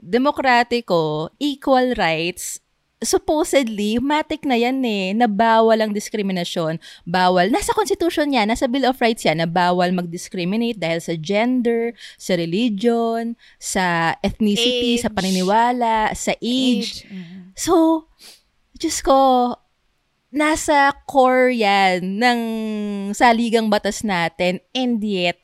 demokratiko, equal rights, supposedly, matik na yan eh, na bawal ang diskriminasyon. Bawal, nasa constitution yan, nasa Bill of Rights yan, na bawal mag-discriminate dahil sa gender, sa religion, sa ethnicity, Age. sa paniniwala, sa age. Mhm. So, Diyos ko, nasa core yan ng saligang batas natin and yet,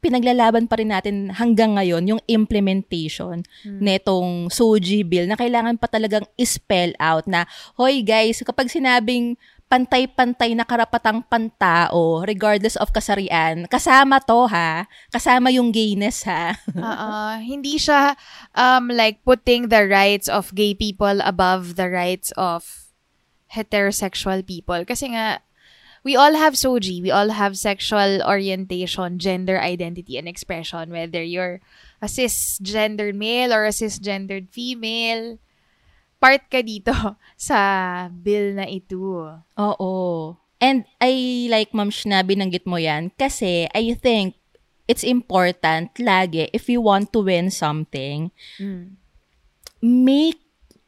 pinaglalaban pa rin natin hanggang ngayon yung implementation netong SOGI bill na kailangan pa talagang spell out na, hoy guys, kapag sinabing pantay-pantay na karapatang pantao, regardless of kasarian, kasama to ha, kasama yung gayness ha. Oo. hindi siya um, like putting the rights of gay people above the rights of heterosexual people. Kasi nga, we all have SOGI. We all have sexual orientation, gender identity, and expression. Whether you're a cisgendered male or a cisgendered female, part ka dito sa bill na ito. Oo. And I like Ma'am na binanggit mo yan kasi I think it's important lagi if you want to win something, make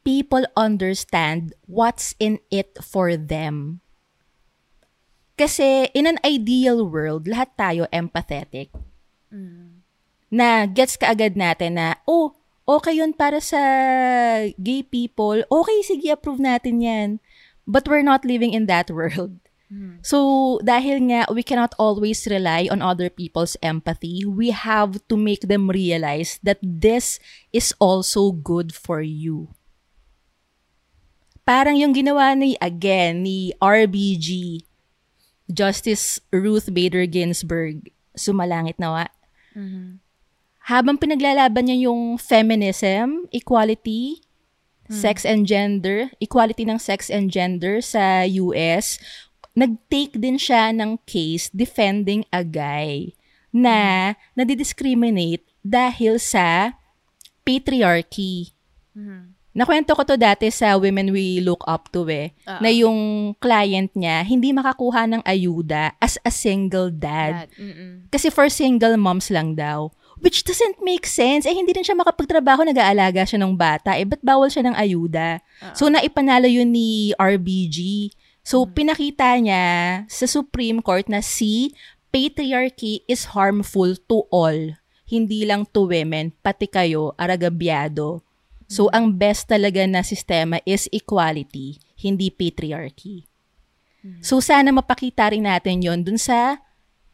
people understand what's in it for them. Kasi in an ideal world, lahat tayo empathetic. Na gets ka agad natin na, oh, okay yun para sa gay people. Okay, sige, approve natin yan. But we're not living in that world. So, dahil nga we cannot always rely on other people's empathy, we have to make them realize that this is also good for you. Parang yung ginawa ni, again, ni RBG, Justice Ruth Bader Ginsburg, sumalangit nawa. Habang pinaglalaban niya yung feminism, equality, sex and gender, equality ng sex and gender sa US, nag-take din siya ng case defending a guy na nadidiscriminate dahil sa patriarchy. Nakwento ko to dati sa Women We Look Up To eh, na yung client niya hindi makakuha ng ayuda as a single dad. Mm-mm. Kasi for single moms lang daw. Which doesn't make sense. Eh, hindi rin siya makapagtrabaho, nag-aalaga siya ng bata. Eh, ba't bawal siya ng ayuda? So, naipanalo yun ni RBG. So, pinakita niya sa Supreme Court na si patriarchy is harmful to all. Hindi lang to women, pati kayo, aragabyado. So, ang best talaga na sistema is equality, hindi patriarchy. So, sana mapakita rin natin yon dun sa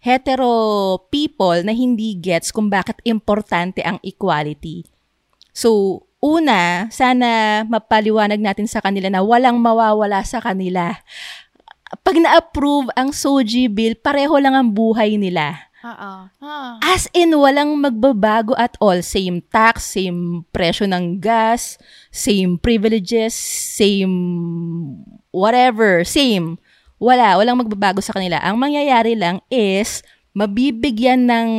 hetero people na hindi gets kung bakit importante ang equality. So, una, sana mapaliwanag natin sa kanila na walang mawawala sa kanila. Pag na-approve ang SOGI bill, pareho lang ang buhay nila. Oo. Ah. As in, walang magbabago at all. Same tax, same presyo ng gas, same privileges, same whatever, same. Wala, walang magbabago sa kanila. Ang mangyayari lang is, mabibigyan ng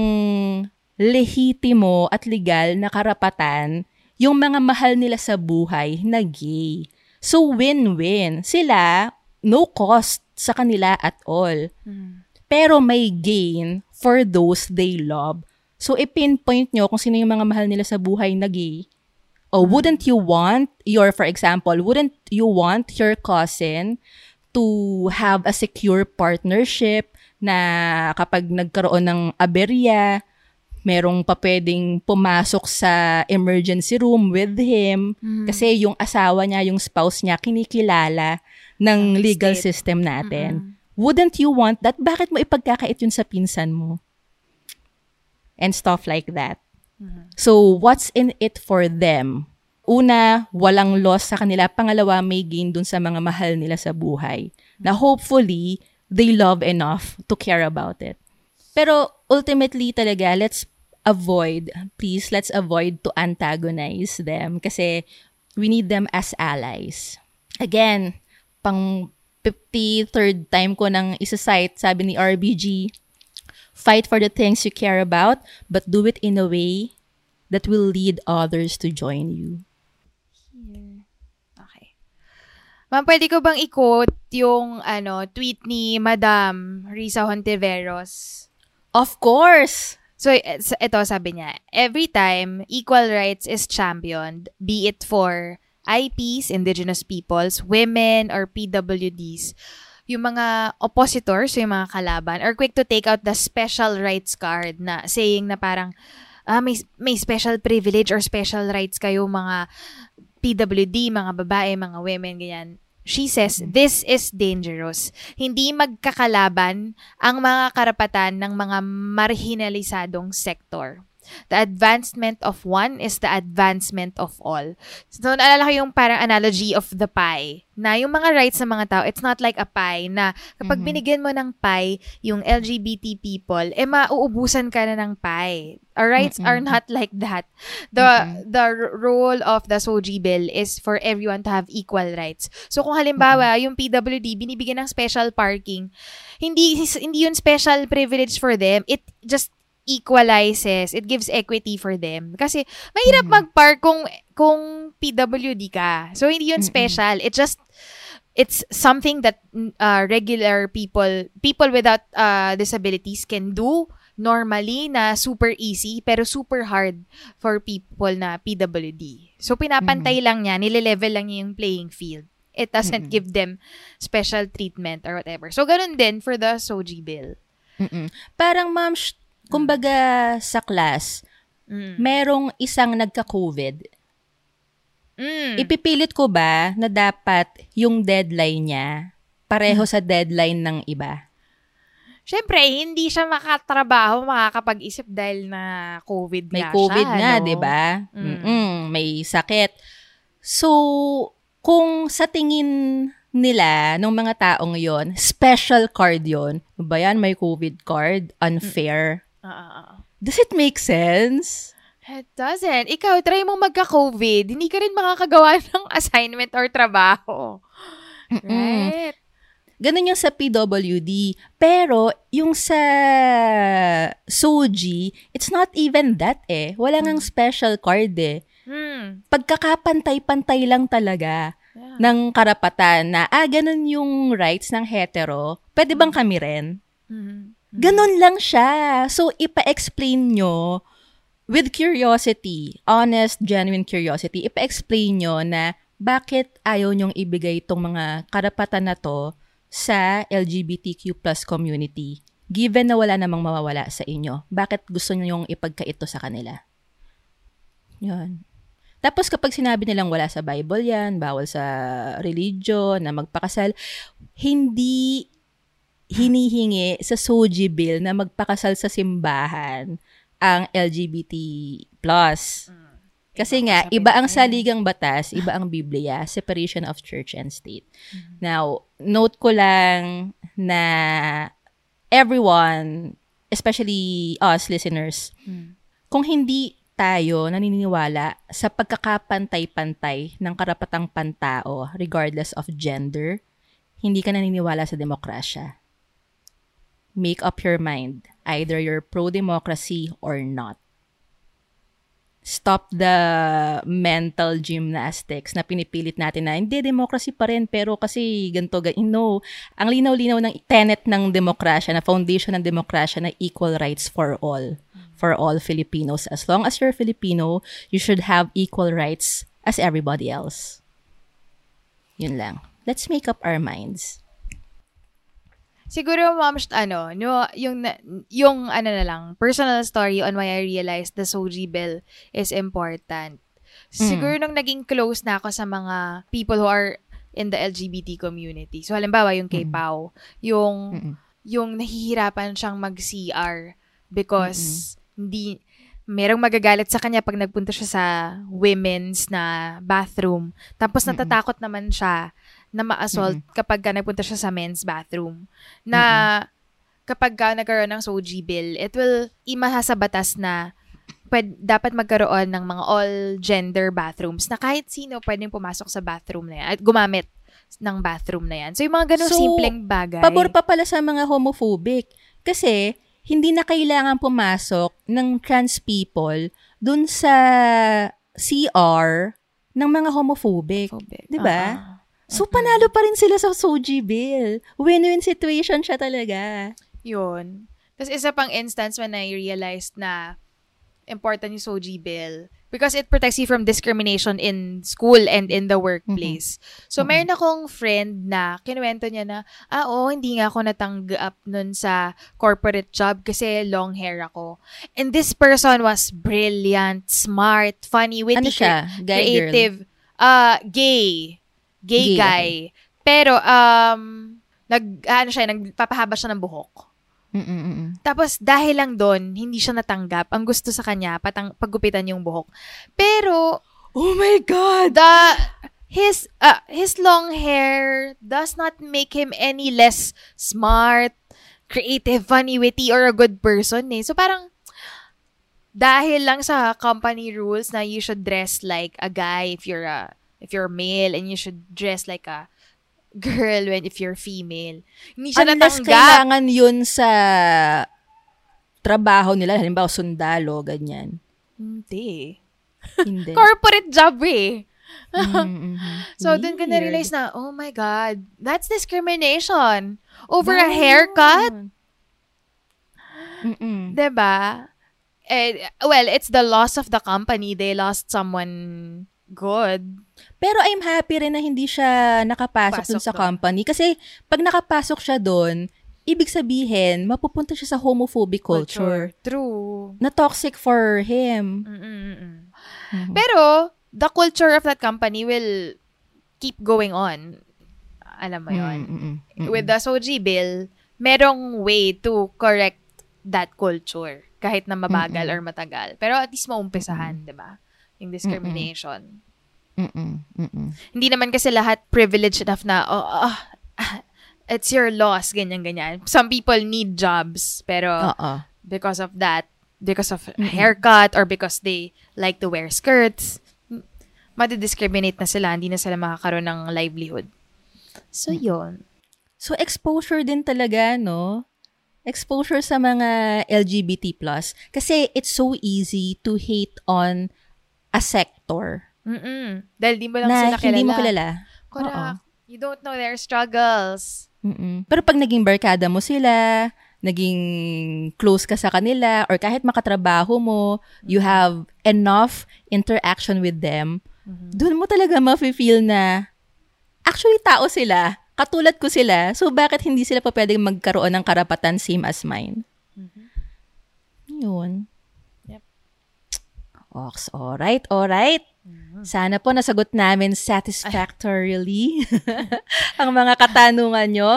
lehitimo at legal na karapatan yung mga mahal nila sa buhay na gay. So, win-win. Sila, no cost sa kanila at all. Pero may gain for those they love. So, i-pinpoint nyo kung sino yung mga mahal nila sa buhay na gay. Oh, wouldn't you want your, for example, wouldn't you want your cousin to have a secure partnership na kapag nagkaroon ng aberya, merong pa pwedeng pumasok sa emergency room with him kasi yung asawa niya, yung spouse niya, kinikilala ng legal state. system natin. Wouldn't you want that? Bakit mo ipagkakait yun sa pinsan mo? And stuff like that. So, what's in it for them? Una, walang loss sa kanila. Pangalawa, may gain dun sa mga mahal nila sa buhay. Na hopefully, they love enough to care about it. Pero ultimately talaga, let's avoid, please, let's avoid to antagonize them kasi we need them as allies. Again, pang 53rd time ko nang isa-cite, sabi ni RBG, fight for the things you care about, but do it in a way that will lead others to join you. Okay. Ma'am, pwede ko bang i-quote yung ano, tweet ni Madam Risa Hontiveros? Of course! So, ito sabi niya, every time equal rights is championed, be it for IPs, indigenous peoples, women, or PWDs, yung mga oppositors, yung mga kalaban, are quick to take out the special rights card na saying na parang, ah, may, may special privilege or special rights kayo mga PWD, mga babae, mga women, ganyan. She says, this is dangerous. Hindi magkakalaban ang mga karapatan ng mga marginalisadong sektor. The advancement of one is the advancement of all. So, naalala ko yung parang analogy of the pie. Na yung mga rights ng mga tao, it's not like a pie na kapag binigyan mo ng pie yung LGBT people, eh mauubusan ka na ng pie. Our rights are not like that. The the r- role of the SOGI bill is for everyone to have equal rights. So kung halimbawa, yung PWD binibigyan ng special parking, hindi hindi yun special privilege for them. It just equalizes, it gives equity for them. Kasi mahirap mag-park kung kung PWD ka. So hindi yun special. It just it's something that uh, regular people people without uh, disabilities can do normally na super easy pero super hard for people na PWD. So pinapantay lang niya, nile-level lang niya yung playing field. It doesn't give them special treatment or whatever. So ganun din for the SOGI bill. Mm-mm. Parang ma'am, sh- kumbaga sa class, merong isang nagka-COVID. Mm. Ipipilit ko ba na dapat yung deadline niya pareho sa deadline ng iba? Siyempre, hindi siya makatrabaho, makakapag-isip dahil na COVID May nga COVID siya, nga, no? 'di ba? Mm. May sakit. So, kung sa tingin nila ng mga taong 'yon, special card 'yon. Ba yan, may COVID card, unfair. Ah, ah, ah. Does it make sense? It doesn't. Ikaw, try mo magka-COVID. Hindi ka rin makakagawa ng assignment or trabaho. Right? Ganun yung sa PWD. Pero, yung sa SOGI, it's not even that eh. Wala ngang special card eh. Hmm. Pagkakapantay-pantay lang talaga Yeah. ng karapatan na, ah, ganun yung rights ng hetero. Pwede bang kami rin? Mhm. Ganun lang siya. So, ipa-explain nyo with curiosity, honest, genuine curiosity, ipa-explain nyo na bakit ayaw nyong ibigay itong mga karapatan na to sa LGBTQ plus community given na wala namang mawawala sa inyo. Bakit gusto nyong ipagkaito sa kanila? Yun. Tapos kapag sinabi nilang wala sa Bible yan, bawal sa religion, na magpakasal, hindi hinihingi sa SOGI bill na magpakasal sa simbahan ang LGBT+. Kasi nga, iba ang saligang batas, iba ang Biblia, separation of church and state. Now, note ko lang na everyone, especially us listeners, kung hindi tayo naniniwala sa pagkakapantay-pantay ng karapatang pantao regardless of gender, hindi ka naniniwala sa demokrasya. Make up your mind. Either you're pro-democracy or not. Stop the mental gymnastics na pinipilit natin na hindi, democracy pa rin, pero kasi ganito, ganito. No, ang linaw-linaw ng tenet ng demokrasya, na foundation ng demokrasya na equal rights for all. For all Filipinos. As long as you're Filipino, you should have equal rights as everybody else. Yun lang. Let's make up our minds. Siguro, ma'am, sh- ano, no, yung, yung, ano na lang, personal story on why I realized the Soji bill is important. Siguro nung naging close na ako sa mga people who are in the LGBT community. So, halimbawa, yung kay Pao, yung, yung nahihirapan siyang mag-CR because hindi, merong magagalit sa kanya pag nagpunta siya sa women's na bathroom. Tapos natatakot naman siya na ma-assault kapag ka nagpunta siya sa men's bathroom. Na kapag ka nagkaroon ng SOGI bill, it will imaha sa batas na pwed, dapat magkaroon ng mga all-gender bathrooms na kahit sino pwedeng pumasok sa bathroom na yan at gumamit ng bathroom na yan. So, yung mga ganong So, simpleng bagay. Pabor pa pala sa mga homophobic. Kasi, hindi na kailangan pumasok ng trans people dun sa CR ng mga homophobic. Phobic. 'Di ba? Ah, So, panalo pa rin sila sa Soji bill. Win-win situation siya talaga. Yun. Tapos isa pang instance when I realized na important yung SOGI bill because it protects you from discrimination in school and in the workplace. So, mayroon akong friend na kinuwento niya na, ah, oo, hindi nga ako natanggap nun sa corporate job kasi long hair ako. And this person was brilliant, smart, funny, witty, Ano siya? Guy girl? creative, uh, gay. Gay, Gay, guy. Pero, um, nag, ano siya, nagpapahaba siya ng buhok. Mm-mm-mm. Tapos, dahil lang doon, hindi siya natanggap. Ang gusto sa kanya, patang, paggupitan yung buhok. Pero, Oh my God! the, his, uh, his long hair does not make him any less smart, creative, funny, witty, or a good person eh. So, parang, dahil lang sa company rules na you should dress like a guy if you're a, if you're male, and you should dress like a girl when if you're female. Hindi siya Unless natanggap. kailangan yun sa trabaho nila, halimbawa sundalo, ganyan. Hindi. Hindi. corporate job eh. Mm-mm. So, dun ko Weird. na-realize na, oh my God, that's discrimination. Over a haircut, Mm-mm. 'di ba? Eh, well, it's the loss of the company. They lost someone good. Pero I'm happy rin na hindi siya nakapasok dun sa doon. company. Kasi pag nakapasok siya doon, ibig sabihin, mapupunta siya sa homophobic culture. True. Na toxic for him. Mm-mm-mm. Mhm. Pero, the culture of that company will keep going on. Alam mo yun. Mm-mm. Mm-mm. With the SOGI bill, merong way to correct that culture. Kahit na mabagal or matagal. Pero at least maumpisahan, di ba? Yung discrimination. Mm-mm. Mm-mm. Hindi naman kasi lahat privileged enough na, oh, ah, it's your loss, ganyan-ganyan. Some people need jobs, pero Oo. because of that, because of haircut or because they like to wear skirts, madidiscriminate na sila, hindi na sila makakaroon ng livelihood. So, yun. So, exposure din talaga, no? Exposure sa mga LGBT+. Kasi it's so easy to hate on a sector Mm-mm. Dahil di mo lang na sila kilala. hindi mo kilala. Correct. You don't know their struggles. Mm-mm. Pero pag naging barkada mo sila, naging close ka sa kanila, or kahit makatrabaho mo, you have enough interaction with them, doon mo talaga mafe-feel na, actually, tao sila. Katulad ko sila. So, bakit hindi sila pa pwedeng magkaroon ng karapatan same as mine? Yun. Yep. Ox, alright, alright. Sana po nasagot namin satisfactorily ang mga katanungan nyo.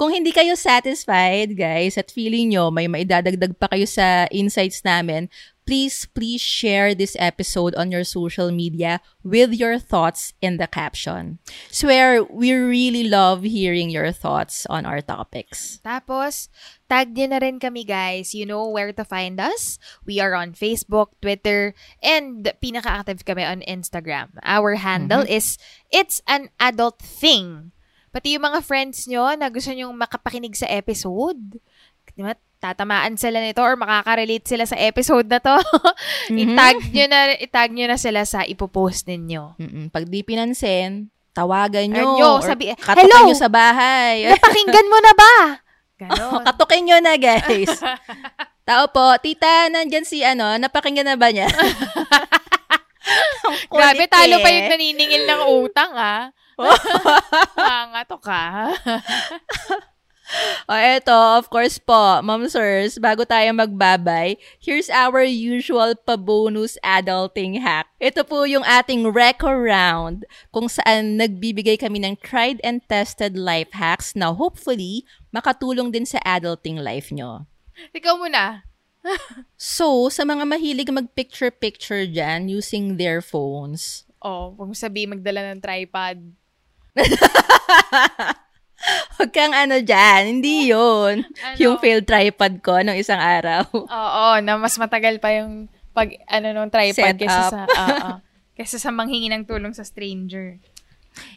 Kung hindi kayo satisfied, guys, at feeling nyo may maidadagdag pa kayo sa insights namin, please, please share this episode on your social media with your thoughts in the caption. Swear, we really love hearing your thoughts on our topics. Tapos, tag nyo na rin kami guys. You know where to find us. We are on Facebook, Twitter, and pinaka-active kami on Instagram. Our handle is It's an Adult Thing. Pati yung mga friends nyo na gusto nyong makapakinig sa episode, tatamaan sila nito or makaka-relate sila sa episode na to, itag nyo na, itag nyo na sila sa ipopost ninyo. Mm-mm. Pag di pinansin, tawagan nyo. Anyo, or sabi- Hello! nyo sa bahay. Napakinggan mo na ba? Ganon. Katukin nyo na, guys. Tao po, tita, nandyan si ano, napakinggan na ba niya? Grabe, talo pa eh. yung naniningil ng utang, ah. Mga to ka. O eto, of course po, Mom Sirs, bago tayo magbabay, here's our usual pa-bonus adulting hack. Ito po yung ating Reco Round, kung saan nagbibigay kami ng tried and tested life hacks na hopefully makatulong din sa adulting life nyo. Ikaw muna. So, sa mga mahilig mag-picture-picture dyan using their phones, Oh, huwag mo sabihin magdala ng tripod. Huwag kang ano dyan. Hindi yun. Ano? Yung failed tripod ko nung isang araw. Oo, na mas matagal pa yung pag, ano, nung tripod Set kesa up. sa, oo, kesa sa manghingi ng tulong sa stranger.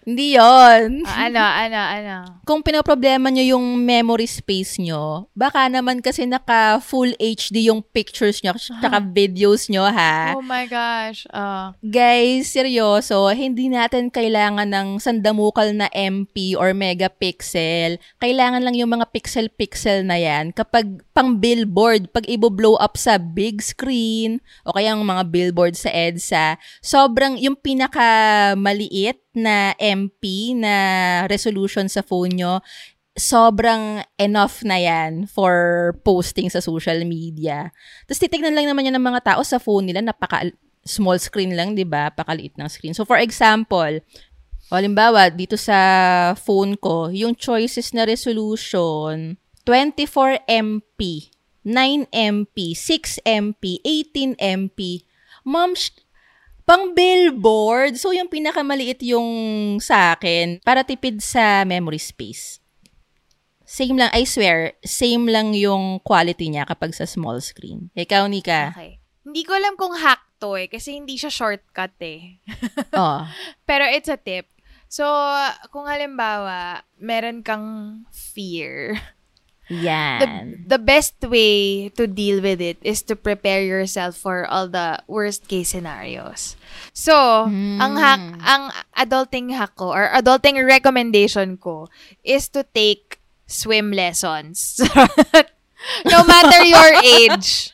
Hindi yon. Ah, ano, ano, ano. Kung pinoproblema nyo yung memory space nyo, baka naman kasi naka full HD yung pictures nyo tsaka videos nyo ha. Oh my gosh. Ah. Guys, seryoso, hindi natin kailangan ng sandamukal na MP or megapixel. Kailangan lang yung mga pixel-pixel na yan kapag pang billboard, pag i-blow up sa big screen o kaya yung mga billboard sa EDSA, sobrang yung pinaka maliit na MP na resolution sa phone nyo, sobrang enough na yan for posting sa social media. Tapos titignan lang naman yan ng mga tao sa phone nila, napaka small screen lang, di ba? Pakaliit ng screen. So for example, halimbawa, dito sa phone ko, yung choices na resolution, 24 MP, 9 MP, 6 MP, 18 MP. Ma'am, sh- pang billboard. So, yung pinakamaliit yung sa akin para tipid sa memory space. Same lang, I swear, same lang yung quality niya kapag sa small screen. Ikaw, Nika. Okay. Hindi ko alam kung hack to eh, kasi hindi siya shortcut eh. Oh. Pero it's a tip. So, kung halimbawa, meron kang fear, Yan. the best way to deal with it is to prepare yourself for all the worst case scenarios. So, ang hack, ang adulting hack ko or adulting recommendation ko is to take swim lessons. no matter your age.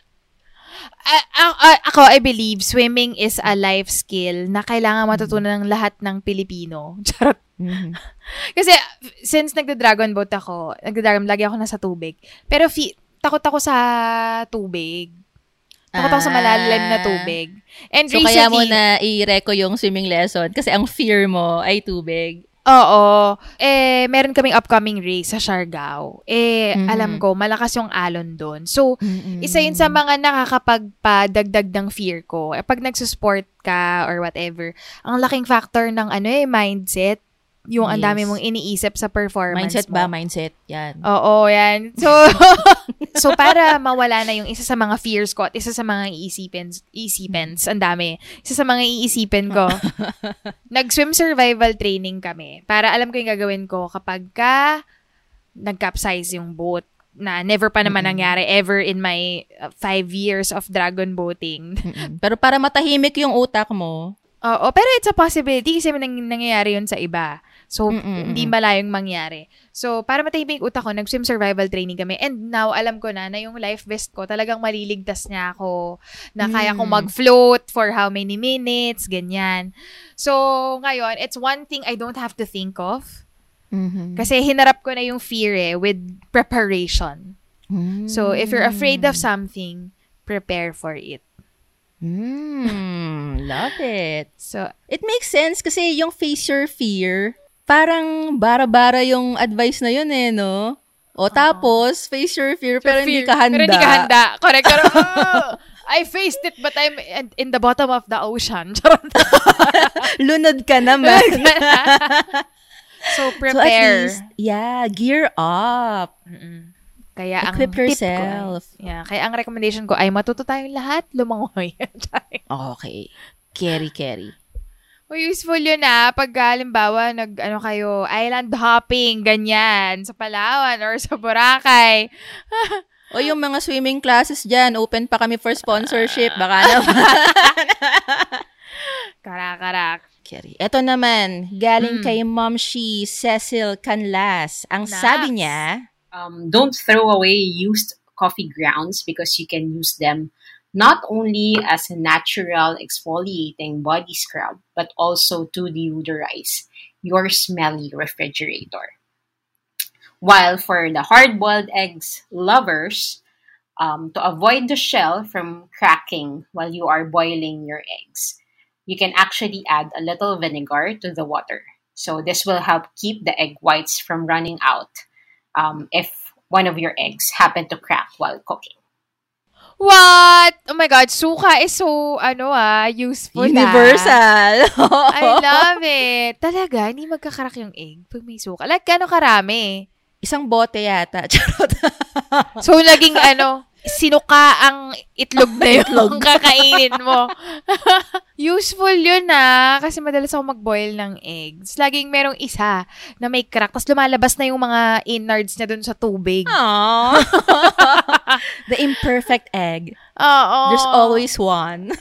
A- a- ako, I believe swimming is a life skill na kailangan matutunan ng lahat ng Pilipino. Charot. Mhm. Kasi, since nagda-dragon boat ako, nagda-dragon, lagi ako nasa tubig. Pero, fi- takot ako sa tubig. Takot ako sa malalim na Ah. tubig. And So, recently, kaya mo na i-reco yung swimming lesson kasi ang fear mo ay tubig. Oo. Eh, meron kaming upcoming race sa Siargao. Eh, Mhm. alam ko, malakas yung alon doon. So, isa yun sa mga nakakapagpadagdag ng fear ko. Eh, pag nagsusport ka or whatever, ang laking factor ng ano eh, mindset. Yung ang dami Yes. mong iniisip sa performance Mindset mo. ba? Mindset. Yan. Oo, yan. So, so para mawala na yung isa sa mga fears ko at isa sa mga iisipin, iisipins, ang dami. Isa sa mga iisipin ko, nag-swim survival training kami. Para alam ko yung gagawin ko kapag ka nag-capsize yung boat na never pa naman nangyari ever in my uh, five years of dragon boating. Pero para matahimik yung utak mo, Oo, pero it's a possibility kasi nang, nangyayari yun sa iba. So, Mm-mm, hindi malayong mangyari. So, para matahimik utak ko, nag-swim survival training kami. And now, alam ko na na yung life vest ko, talagang maliligtas niya ako. Na kaya kong Mm. mag-float for how many minutes, ganyan. So, ngayon, it's one thing I don't have to think of. Kasi hinarap ko na yung fear eh, with preparation. So, if you're afraid of something, prepare for it. Mm, love it. So, It makes sense kasi yung face your fear, parang bara-bara yung advice na yun eh, no? O tapos, face your fear, pero hindi ka handa. Pero hindi ka handa. Correct. Pero, oh, I faced it, but I'm in- the bottom of the ocean. Lunod ka naman. so, so at prepare. least, yeah, gear up. kaya ang Equip tip ko ay- yourself. yeah, kaya ang recommendation ko ay matuto tayong lahat lumangoy. Okay. Carry, carry. Uy, useful yun ah. Pag halimbawa, nag, ano kayo, island hopping, ganyan, sa Palawan or sa Boracay. O yung mga swimming classes dyan, open pa kami for sponsorship. Baka naman. Karak-karak. Carry. Ito naman, galing Mm. kay Mom She Cecil Canlas. Ang Nice. sabi niya, um, don't throw away used coffee grounds because you can use them not only as a natural exfoliating body scrub, but also to deodorize your smelly refrigerator. While for the hard boiled eggs lovers, um, to avoid the shell from cracking while you are boiling your eggs, you can actually add a little vinegar to the water. So, this will help keep the egg whites from running out um, if one of your eggs happen to crack while cooking. What? Oh my God, suka is so, ano ah, useful ah. Universal. I love it. Talaga, hindi magkakarak yung egg pag may suka. Like, gano'ng karami? Isang bote yata. Charot. So, naging ano, sinuka ang itlog na yung kakainin mo. Useful yun ah. Kasi madalas ako mag-boil ng eggs. Laging merong isa na may crack. Tapos lumalabas na yung mga innards niya dun sa tubig. Aww. The imperfect egg. Oo. There's always one.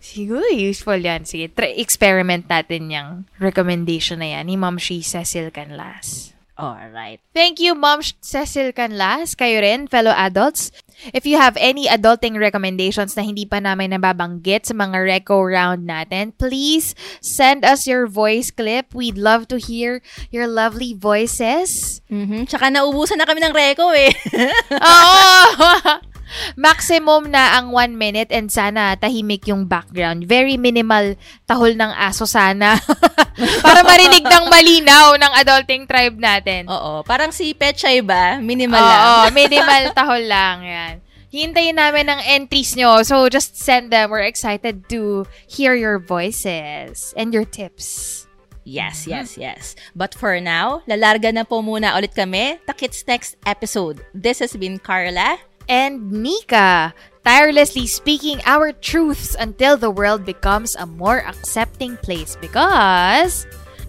Siguro useful yan. Sige, try, experiment natin yung recommendation na yan ni Ma'am She Cecil Canlas. Alright. Thank you, Mom Cecil Canlas. Kayo rin, fellow adults. If you have any adulting recommendations na hindi pa namin nababanggit sa mga reco round natin, please send us your voice clip. We'd love to hear your lovely voices. Mm-hmm. Tsaka naubusan na kami ng reco eh. Oo! Maximum na ang one minute and sana tahimik yung background. Very minimal tahol ng aso sana. Para marinig ng malinaw ng adulting tribe natin. Oo. Parang si Petchay ba? Minimal Oo, lang. minimal tahol lang. Yan. Hintayin namin ang entries nyo. So, just send them. We're excited to hear your voices and your tips. Yes, yes, yes. But for now, lalarga na po muna ulit kami. Takits next episode. This has been Carla. And Nika, tirelessly speaking our truths until the world becomes a more accepting place because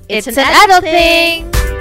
it's, It's an, an adult adult thing.